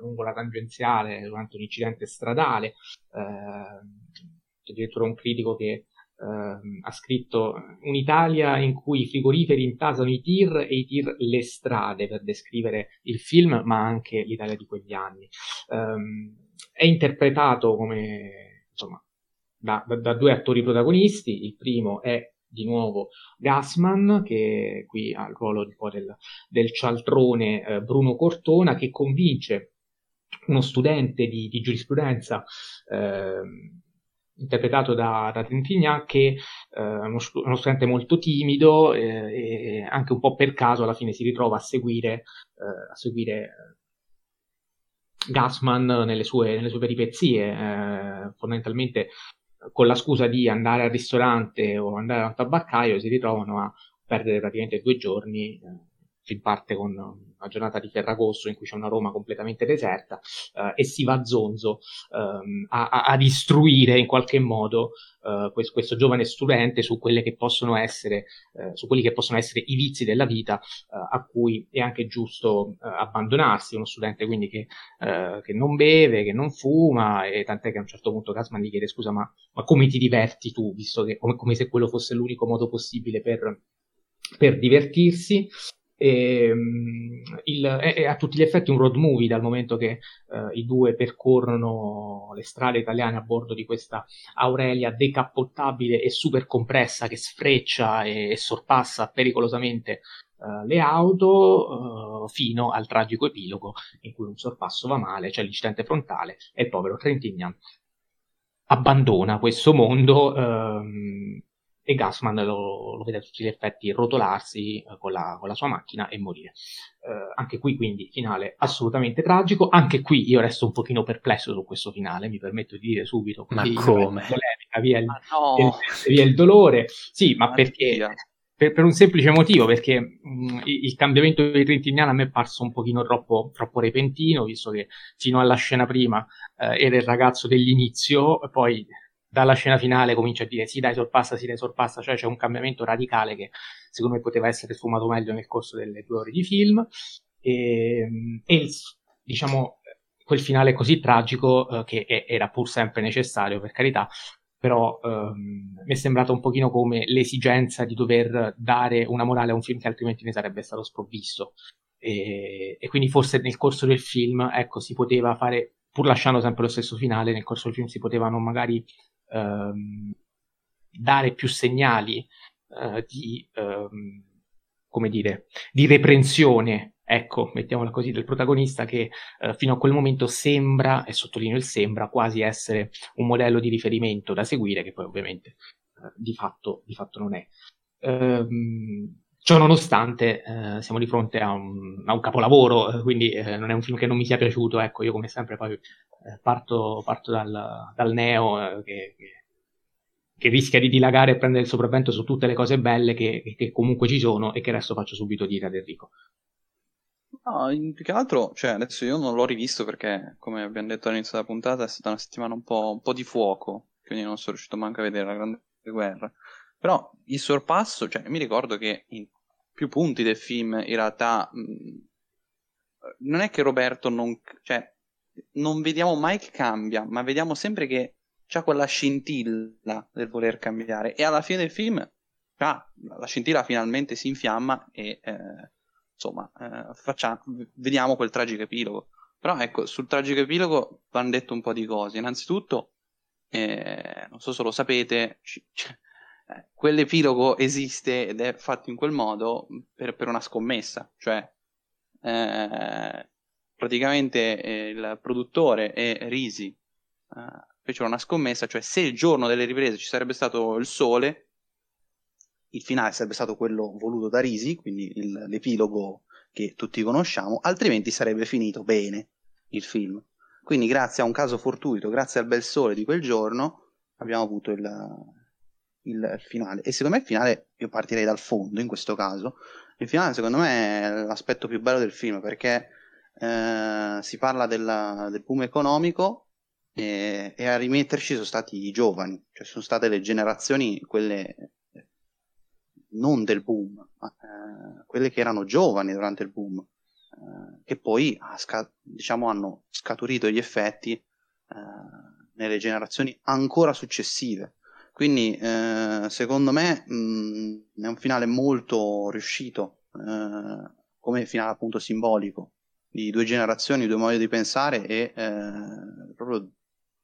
lungo la tangenziale durante un incidente stradale, addirittura un critico che Uh, ha scritto un'Italia in cui i frigoriferi intasano i tir e i tir le strade per descrivere il film, ma anche l'Italia di quegli anni. Um, è interpretato come, insomma, da, da, da, due attori protagonisti. Il primo è di nuovo Gassman, che qui ha il ruolo del, del cialtrone eh, Bruno Cortona, che convince uno studente di, di giurisprudenza eh, interpretato da, da Trentignac, che è eh, uno, uno, studente molto timido eh, e anche un po' per caso alla fine si ritrova a seguire, eh, a seguire Gassman nelle sue, nelle sue peripezie, eh, fondamentalmente con la scusa di andare al ristorante o andare al tabaccaio si ritrovano a perdere praticamente due giorni eh, si parte con una giornata di Ferragosto in cui c'è una Roma completamente deserta eh, e si va a Zonzo ehm, a, a, istruire in qualche modo eh, questo, questo, giovane studente su, essere, eh, su quelli che possono essere i vizi della vita eh, a cui è anche giusto eh, abbandonarsi, uno studente quindi che, eh, che, non beve, che non fuma e tant'è che a un certo punto Gasman gli chiede scusa ma, ma come ti diverti tu, visto che come, come se quello fosse l'unico modo possibile per per divertirsi e, ehm, il, è, a tutti gli effetti un road movie dal momento che uh, i due percorrono le strade italiane a bordo di questa Aurelia decappottabile e super compressa che sfreccia e, e sorpassa pericolosamente uh, le auto uh, fino al tragico epilogo in cui un sorpasso va male, c'è cioè l'incidente frontale e il povero Trentignan abbandona questo mondo um, e Gassman lo, lo, vede a tutti gli effetti rotolarsi eh, con, la, con, la, sua macchina e morire. Eh, anche qui quindi finale assolutamente tragico, anche qui io resto un pochino perplesso su questo finale, mi permetto di dire subito. Ma come? Polemica, via il, no. via, il, via il, dolore, sì, ma, ma perché... per, per, un semplice motivo, perché mh, il cambiamento di Trentiniana a me è parso un pochino troppo, troppo repentino, visto che fino alla scena prima eh, era il ragazzo dell'inizio, poi dalla scena finale comincia a dire sì dai sorpassa, sì dai sorpassa, cioè c'è un cambiamento radicale che secondo me poteva essere sfumato meglio nel corso delle due ore di film e, e diciamo quel finale così tragico eh, che è, era pur sempre necessario per carità però ehm, mi è sembrato un pochino come l'esigenza di dover dare una morale a un film che altrimenti ne sarebbe stato sprovvisto. E, e, quindi forse nel corso del film, ecco, si poteva fare, pur lasciando sempre lo stesso finale, nel corso del film si potevano magari ehm, dare più segnali eh, di, ehm, come dire, di reprensione ecco, mettiamola così, del protagonista che eh, fino a quel momento sembra, e sottolineo il sembra, quasi essere un modello di riferimento da seguire, che poi ovviamente eh, di, fatto, di, fatto, non è. Ehm, ciò nonostante eh, siamo di fronte a un, a un capolavoro, eh, quindi eh, non è un film che non mi sia piaciuto, ecco, io come sempre poi eh, parto, parto dal, dal, Neo che, che che rischia di dilagare e prendere il sopravvento su tutte le cose belle che, che, comunque ci sono e che adesso faccio subito dire ad Enrico. No, più che altro, cioè, adesso io non l'ho rivisto perché, come abbiamo detto all'inizio della puntata, è stata una settimana un po', un po di fuoco, quindi non sono riuscito manco a vedere la Grande Guerra. Però il sorpasso, cioè, mi ricordo che in più punti del film, in realtà, mm, non è che Roberto non, cioè, non vediamo mai che cambia, ma vediamo sempre che c'ha quella scintilla del voler cambiare. E alla fine del film, ah, la scintilla finalmente si infiamma e... Eh, insomma, eh, facciamo, vediamo quel tragico epilogo. Però ecco, sul tragico epilogo vanno detto un po' di cose. Innanzitutto, eh, non so se lo sapete, c- c- quell'epilogo esiste ed è fatto in quel modo per, per una scommessa, cioè eh, praticamente eh, il produttore e Risi eh, fecero una scommessa, cioè se il giorno delle riprese ci sarebbe stato il sole, il finale sarebbe stato quello voluto da Risi, quindi il, l'epilogo che tutti conosciamo, altrimenti sarebbe finito bene il film. Quindi grazie a un caso fortuito, grazie al bel sole di quel giorno, abbiamo avuto il, il, finale. E secondo me il finale, io partirei dal fondo in questo caso, il finale secondo me è l'aspetto più bello del film perché eh, si parla della, del boom economico e, e, a rimetterci sono stati i giovani, cioè sono state le generazioni, quelle non del boom, ma eh, quelle che erano giovani durante il boom, eh, che poi sca- diciamo, hanno scaturito gli effetti eh, nelle generazioni ancora successive. Quindi eh, secondo me mh, è un finale molto riuscito, eh, come finale appunto simbolico, di due generazioni, due modi di pensare e eh, proprio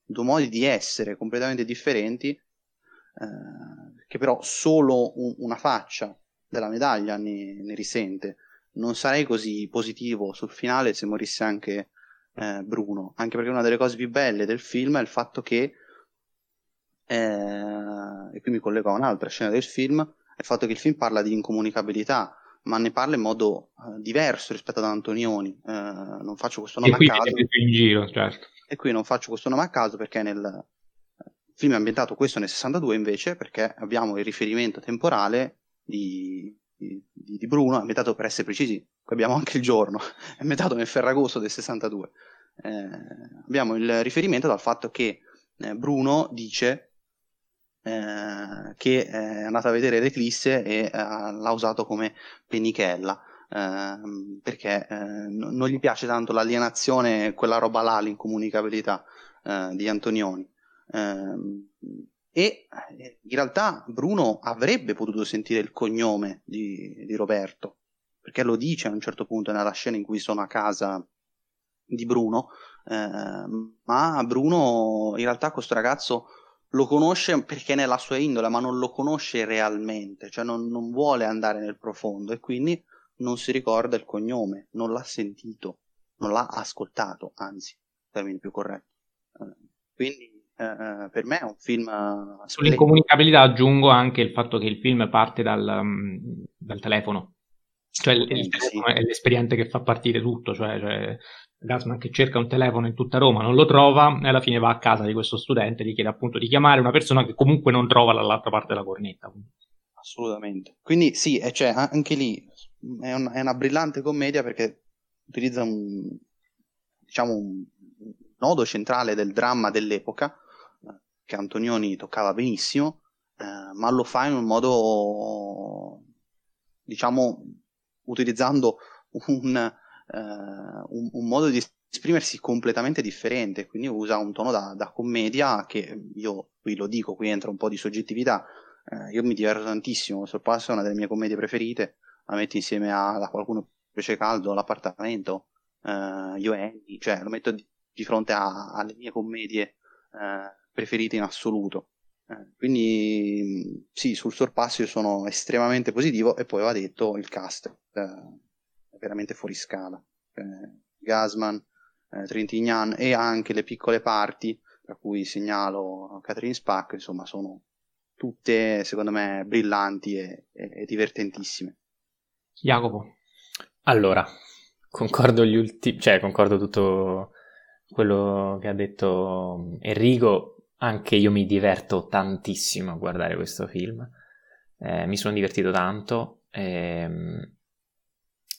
due modi di essere completamente differenti eh, che però solo un, una faccia della medaglia ne, ne, risente. Non sarei così positivo sul finale se morisse anche eh, Bruno, anche perché una delle cose più belle del film è il fatto che, eh, e qui mi collego a un'altra scena del film, è il fatto che il film parla di incomunicabilità, ma ne parla in modo uh, diverso rispetto ad Antonioni. Uh, non faccio questo nome a caso. Giro, certo. E qui non faccio questo nome a caso perché nel, il film è ambientato questo nel 62 invece perché abbiamo il riferimento temporale di, di, di Bruno, ambientato per essere precisi, qui abbiamo anche il giorno, è ambientato nel Ferragosto del 62. Eh, abbiamo il riferimento dal fatto che eh, Bruno dice eh, che è andato a vedere l'eclisse e eh, l'ha usato come pennichella. Uh, perché uh, non gli piace tanto l'alienazione, quella roba là, l'incomunicabilità di Antonioni. Ehm, e eh, in realtà Bruno avrebbe potuto sentire il cognome di, di, Roberto, perché lo dice a un certo punto nella scena in cui sono a casa di Bruno, eh, ma Bruno in realtà questo ragazzo lo conosce perché è nella sua indole, ma non lo conosce realmente, cioè non, non vuole andare nel profondo e quindi non si ricorda il cognome, non l'ha sentito, non l'ha ascoltato, anzi, termine più corretto. Eh, quindi eh, per me è un film... Eh, Sull'incomunicabilità aggiungo anche il fatto che il film parte dal, um, dal telefono. Cioè il, il telefono sì. è l'esperiente che fa partire tutto, cioè, cioè Gasman che cerca un telefono in tutta Roma, non lo trova e alla fine va a casa di questo studente e gli chiede appunto di chiamare una persona che comunque non trova dall'altra parte della cornetta. Assolutamente. Quindi sì, cioè, anche lì è, un, è, una brillante commedia perché utilizza un, diciamo, un nodo centrale del dramma dell'epoca eh, che Antonioni toccava benissimo, eh, ma lo fa in un modo, diciamo, utilizzando un, un, un modo di esprimersi completamente differente, quindi usa un tono da, da, commedia che io qui lo dico, qui entra un po' di soggettività, eh, io mi diverto tantissimo, Sorpasso è una delle mie commedie preferite, la metto insieme a, a qualcuno piace caldo, l'appartamento, eh, io Andy, cioè lo metto di, di fronte a, alle mie commedie eh, preferite in assoluto. Eh, quindi sì, sul sorpasso io sono estremamente positivo e poi va detto il cast eh, veramente fuori scala. Eh, Gasman, eh, Trintignan e anche le piccole parti, tra cui segnalo Catherine Spack, insomma sono tutte secondo me brillanti e, e, e divertentissime. Jacopo. Allora, concordo gli ultimi, cioè concordo tutto quello che ha detto Enrico, anche io mi diverto tantissimo a guardare questo film, eh, mi sono divertito tanto, eh,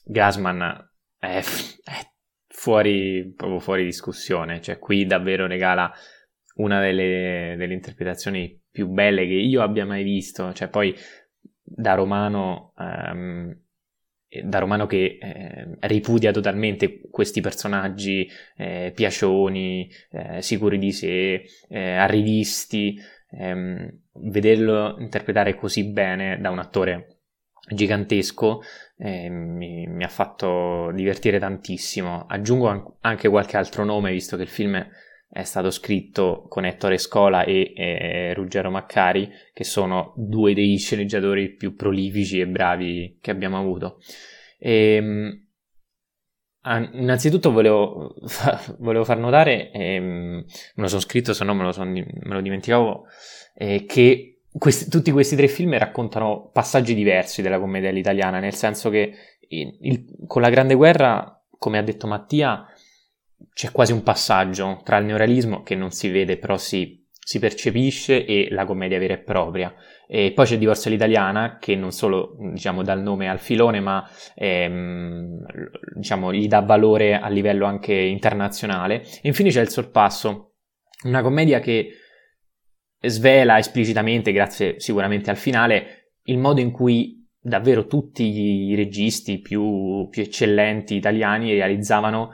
Gasman è, è fuori, proprio fuori discussione, cioè qui davvero regala una delle, delle, interpretazioni più belle che io abbia mai visto, cioè poi da romano, um, da romano che eh, ripudia totalmente questi personaggi eh, piacioni, eh, sicuri di sé, eh, arrivisti, ehm, vederlo interpretare così bene da un attore gigantesco eh, mi, mi, ha fatto divertire tantissimo. Aggiungo anche qualche altro nome, visto che il film è stato scritto con Ettore Scola e, e Ruggero Maccari, che sono due dei sceneggiatori più prolifici e bravi che abbiamo avuto. E, ehm, innanzitutto volevo, volevo, far notare, ehm, me lo sono scritto, se no me lo, son, me lo dimenticavo, eh, che questi, tutti questi tre film raccontano passaggi diversi della commedia all'italiana, nel senso che il, il, con la Grande Guerra, come ha detto Mattia, c'è quasi un passaggio tra il neorealismo, che non si vede però si, si percepisce, e la commedia vera e propria. E poi c'è Divorzio all'italiana, che non solo diciamo, dà il nome al filone, ma ehm, diciamo, gli dà valore a livello anche internazionale. E infine c'è Il Sorpasso, una commedia che svela esplicitamente, grazie sicuramente al finale, il modo in cui davvero tutti i registi più, più eccellenti italiani realizzavano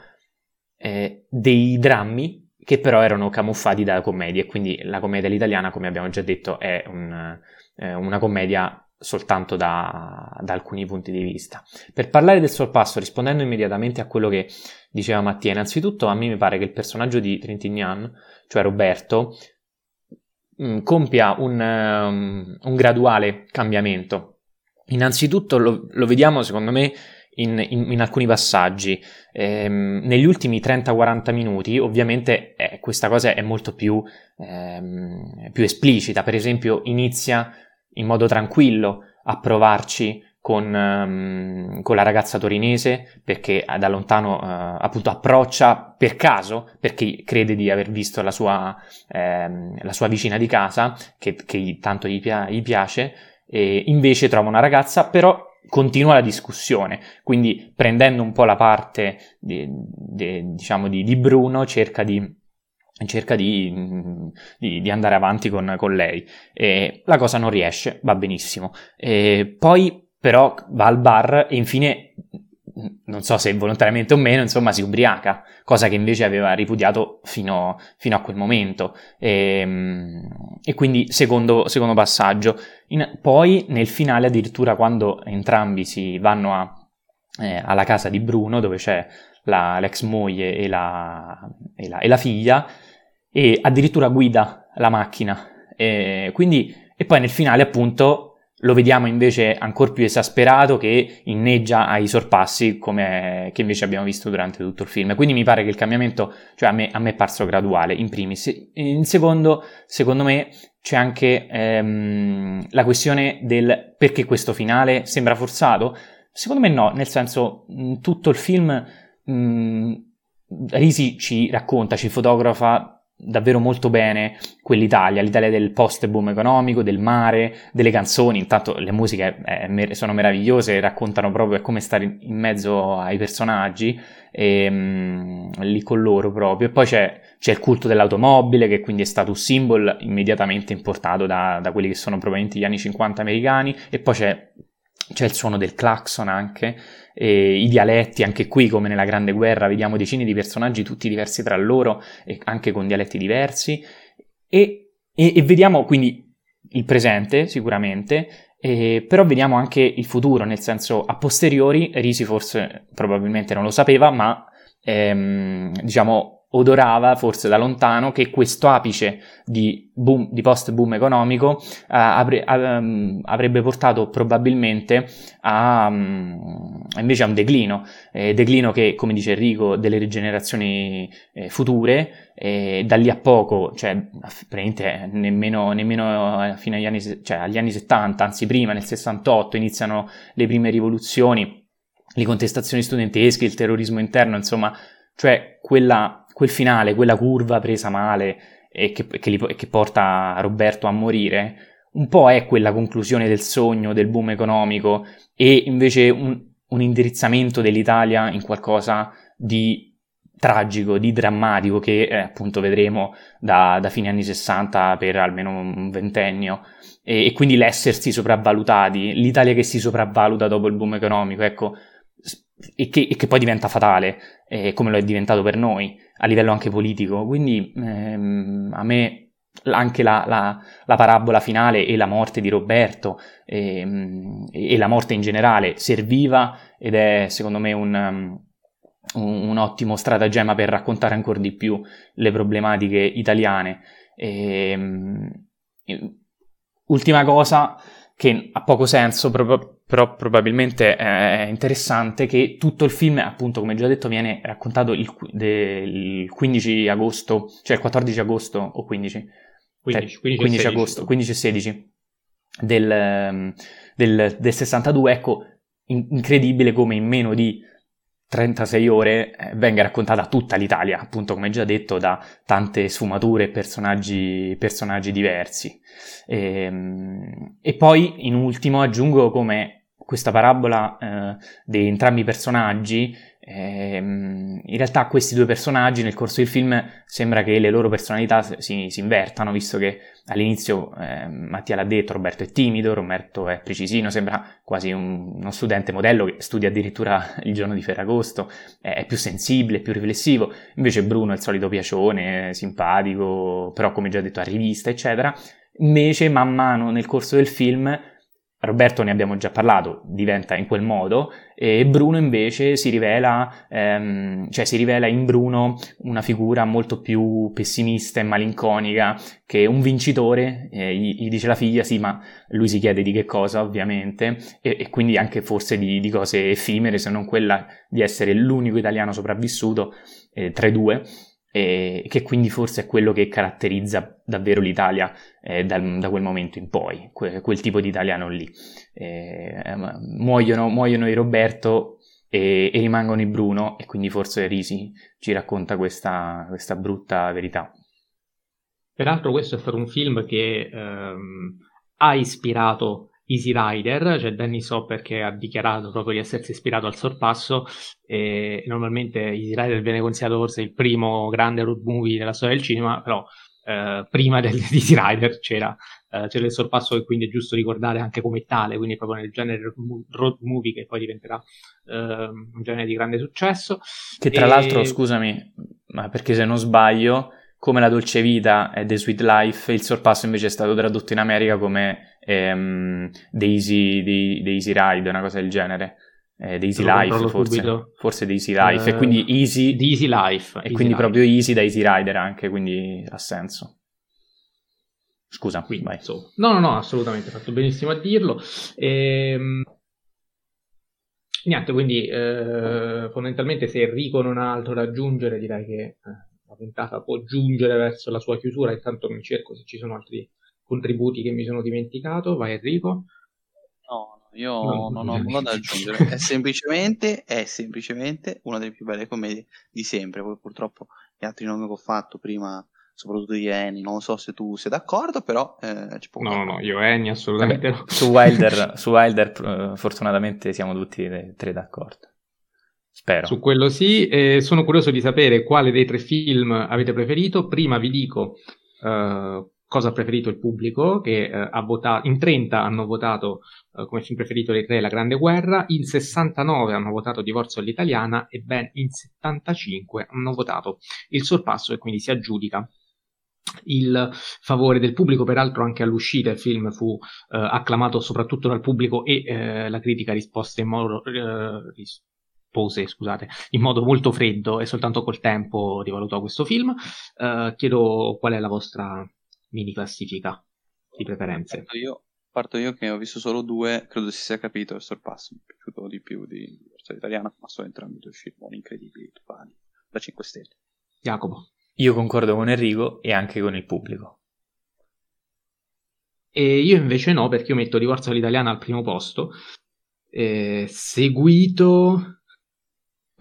eh, dei drammi che però erano camuffati da commedie, quindi la commedia all'italiana, come abbiamo già detto, è un, eh, una commedia soltanto da, da, alcuni punti di vista. Per parlare del sorpasso, rispondendo immediatamente a quello che diceva Mattia, innanzitutto a me mi pare che il personaggio di Trintignan, cioè Roberto, mh, compia un, um, un, graduale cambiamento. Innanzitutto lo, lo vediamo, secondo me, in, in, in alcuni passaggi. Ehm, negli ultimi 30-40 minuti, ovviamente, eh, questa cosa è molto più, ehm, più esplicita. Per esempio, inizia in modo tranquillo a provarci con, um, con, la ragazza torinese perché da lontano uh, appunto approccia per caso perché crede di aver visto la sua, ehm, la sua vicina di casa che, che tanto gli, pia- gli, piace e invece trova una ragazza però continua la discussione quindi prendendo un po' la parte di, di, diciamo di, di Bruno cerca di cerca di, di, di, andare avanti con, con lei. E la cosa non riesce, va benissimo. E poi però va al bar e infine, non so se volontariamente o meno, insomma si ubriaca, cosa che invece aveva ripudiato fino, fino a quel momento. E, ehm, e quindi secondo, secondo passaggio. In, poi nel finale addirittura quando entrambi si vanno a, eh, alla casa di Bruno, dove c'è la, l'ex moglie e la, e la, e la figlia, e addirittura guida la macchina. E, quindi, e poi nel finale appunto lo vediamo invece ancora più esasperato che inneggia ai sorpassi come che invece abbiamo visto durante tutto il film. Quindi mi pare che il cambiamento, cioè a me, a me è parso graduale, in primis. In secondo, secondo me, c'è anche ehm, la questione del perché questo finale sembra forzato. Secondo me no, nel senso, tutto il film mh, Risi ci racconta, ci fotografa davvero molto bene quell'Italia, l'Italia del post boom economico, del mare, delle canzoni, intanto le musiche eh, sono meravigliose, raccontano proprio come stare in mezzo ai personaggi, e, um, lì con loro proprio, e poi c'è, c'è, il culto dell'automobile che quindi è stato un simbolo immediatamente importato da, da quelli che sono probabilmente gli anni 50 americani, e poi c'è c'è il suono del clacson anche, i dialetti, anche qui come nella Grande Guerra vediamo decine di personaggi tutti diversi tra loro e anche con dialetti diversi. E, e, e vediamo quindi il presente sicuramente, eh, però vediamo anche il futuro, nel senso a posteriori Risi forse probabilmente non lo sapeva, ma ehm, diciamo odorava forse da lontano che questo apice di, boom, di post-boom economico uh, avre, um, avrebbe portato probabilmente a, um, invece a un declino, eh, declino che, come dice Enrico, delle rigenerazioni eh, future, e da lì a poco, cioè praticamente nemmeno, nemmeno fino agli anni, cioè, agli anni 70, anzi prima, nel 68, iniziano le prime rivoluzioni, le contestazioni studentesche, il terrorismo interno, insomma, cioè quella quel finale, quella curva presa male e che, che, li, che porta Roberto a morire, un po' è quella conclusione del sogno, del boom economico e invece un, un indirizzamento dell'Italia in qualcosa di tragico, di drammatico che eh, appunto vedremo da, da, fine anni 60 per almeno un ventennio. E, e, quindi l'essersi sopravvalutati, l'Italia che si sopravvaluta dopo il boom economico, ecco, e che, e che poi diventa fatale, eh, come lo è diventato per noi a livello anche politico. Quindi ehm, a me anche la, la, la, parabola finale e la morte di Roberto ehm, e la morte in generale serviva ed è secondo me un, un, un ottimo stratagemma per raccontare ancora di più le problematiche italiane. E, ehm, ultima cosa che ha poco senso, proprio però probabilmente è interessante che tutto il film, appunto, come già detto, viene raccontato il, de, il 15 agosto, cioè il 14 agosto o 15? 15, 15, 15 agosto, 15 e 16 del, del, del 62, ecco, in, incredibile come in meno di 36 ore eh, venga raccontata tutta l'Italia, appunto come già detto, da tante sfumature e personaggi, personaggi diversi. E, ehm, e, poi, in ultimo, aggiungo come questa parabola eh, di entrambi i personaggi, ehm, in realtà questi due personaggi nel corso del film sembra che le loro personalità si, si invertano, visto che all'inizio eh, Mattia l'ha detto, Roberto è timido, Roberto è precisino, sembra quasi un, uno studente modello che studia addirittura il giorno di Ferragosto, è, è più sensibile, più riflessivo, invece Bruno è il solito piacione, simpatico, però come già detto a rivista, eccetera. Invece man mano nel corso del film Roberto ne abbiamo già parlato, diventa in quel modo, e Bruno invece si rivela, ehm, cioè si rivela in Bruno una figura molto più pessimista e malinconica, che un vincitore, eh, gli, gli, dice la figlia, sì, ma lui si chiede di che cosa, ovviamente, e, e quindi anche forse di, di, cose effimere, se non quella di essere l'unico italiano sopravvissuto eh, tra i due e che quindi forse è quello che caratterizza davvero l'Italia eh, da, da, quel momento in poi, que, quel tipo di italiano lì. Eh, muoiono, muoiono, i Roberto e, e, rimangono i Bruno e quindi forse Risi ci racconta questa, questa brutta verità. Peraltro questo è stato un film che ehm, ha ispirato Easy Rider, cioè Danny Sopper che ha dichiarato proprio di essersi ispirato al sorpasso e normalmente Easy Rider viene considerato forse il primo grande road movie della storia del cinema, però eh, prima del, di Easy Rider c'era, eh, c'era, il sorpasso che quindi è giusto ricordare anche come tale, quindi proprio nel genere road movie che poi diventerà eh, un genere di grande successo. Che tra e... l'altro, scusami, ma perché se non sbaglio, come la dolce vita e The Sweet Life, il sorpasso invece è stato tradotto in America come ehm, Daisy, di, Daisy Ride, una cosa del genere. Eh, Daisy Life, forse, forse Daisy Life, uh, e quindi Easy. Easy Life. E easy quindi life. proprio Easy da Easy Rider anche, quindi ha senso. Scusa, quindi, vai. So. No, no, no, assolutamente, hai fatto benissimo a dirlo. Ehm... Niente, quindi eh, fondamentalmente se Enrico non ha altro da aggiungere direi che eh, puntata può giungere verso la sua chiusura, intanto mi cerco se ci sono altri contributi che mi sono dimenticato. Vai Enrico. No, io no, non ho nulla da aggiungere. È semplicemente, è semplicemente una delle più belle commedie di sempre. Poi purtroppo gli altri nomi che ho fatto prima soprattutto di Annie. Non so se tu sei d'accordo, però eh, ci può No, no, io Annie assolutamente Vabbè, no. Su Wilder, su Wilder fortunatamente siamo tutti e tre d'accordo. Spero. Su quello sì, eh, sono curioso di sapere quale dei tre film avete preferito. Prima vi dico uh, cosa ha preferito il pubblico, che uh, ha votato, in 30 hanno votato uh, come film preferito dei tre La Grande Guerra, in 69 hanno votato Divorzio all'italiana e ben in 75 hanno votato Il Sorpasso e quindi si aggiudica il favore del pubblico, peraltro anche all'uscita il film fu eh, acclamato soprattutto dal pubblico e eh, la critica risposte in modo, eh, rispose scusate, in modo molto freddo e soltanto col tempo rivalutò questo film. Uh, chiedo qual è la vostra mini classifica di preferenze. Parto io, parto io che ho visto solo due, credo si sia capito il sorpasso, mi è piaciuto di più di Verso Italiana, ma sono entrambi due film incredibili, totali, da 5 stelle. Jacopo. Io concordo con Enrico e anche con il pubblico. E io invece no, perché io metto Divorzio all'italiana al primo posto, eh, seguito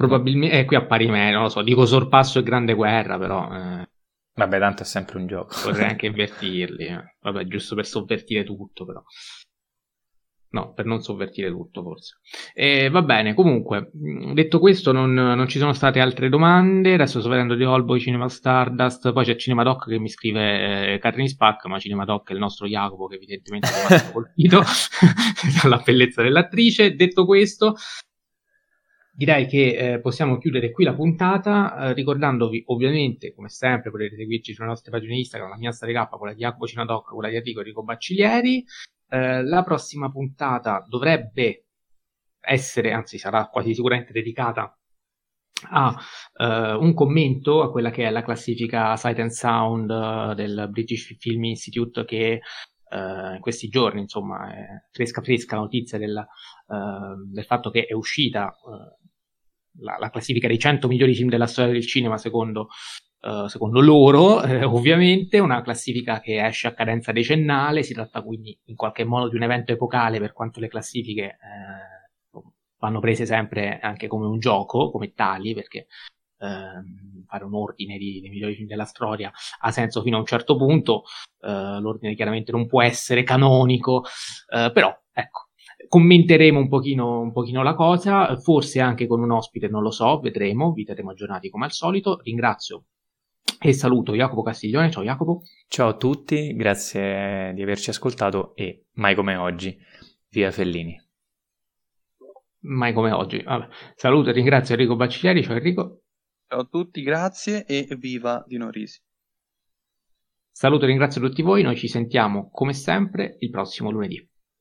Probabilmente, eh, qui appari me, non lo so, dico sorpasso e grande guerra, però... Eh, Vabbè, tanto è sempre un gioco. Potrei anche invertirli, eh. vabbè, giusto per sovvertire tutto, però. No, per non sovvertire tutto, forse. E va bene, comunque, detto questo, non, non, ci sono state altre domande. Adesso sto vedendo di Hallboy, Cinema Stardust. Poi c'è Cinemadoc che mi scrive eh, Catherine Spack, ma Cinemadoc è il nostro Jacopo che evidentemente è rimasto colpito dalla bellezza dell'attrice. Detto questo, direi che eh, possiamo chiudere qui la puntata, eh, ricordandovi ovviamente, come sempre, potete seguirci sulle nostre pagine Instagram, la mia storia K, quella di Jacopo Cinadoc, quella di Enrico Enrico Bacciglieri. Eh, la prossima puntata dovrebbe essere, anzi sarà quasi sicuramente dedicata a uh, un commento a quella che è la classifica Sight and Sound uh, del British Film Institute che uh, in questi giorni insomma è fresca fresca la notizia del, del fatto che è uscita la, la, classifica dei 100 migliori film della storia del cinema secondo, uh, secondo loro, eh, ovviamente, una classifica che esce a cadenza decennale, si tratta quindi in qualche modo di un evento epocale per quanto le classifiche eh, vanno prese sempre anche come un gioco, come tali, perché Uh, fare un ordine di, dei migliori film della storia ha senso fino a un certo punto, uh, l'ordine chiaramente non può essere canonico, uh, però ecco, commenteremo un pochino, un pochino, la cosa, forse anche con un ospite, non lo so, vedremo, vi terremo aggiornati come al solito. Ringrazio e saluto Jacopo Castiglione. Ciao Jacopo. Ciao a tutti, grazie di averci ascoltato e mai come oggi, via Fellini. Mai come oggi. Vabbè. Saluto e ringrazio Enrico Bacciglieri. Ciao Enrico. Ciao a tutti, grazie e viva Di Norisi. Saluto e ringrazio tutti voi, noi ci sentiamo come sempre il prossimo lunedì.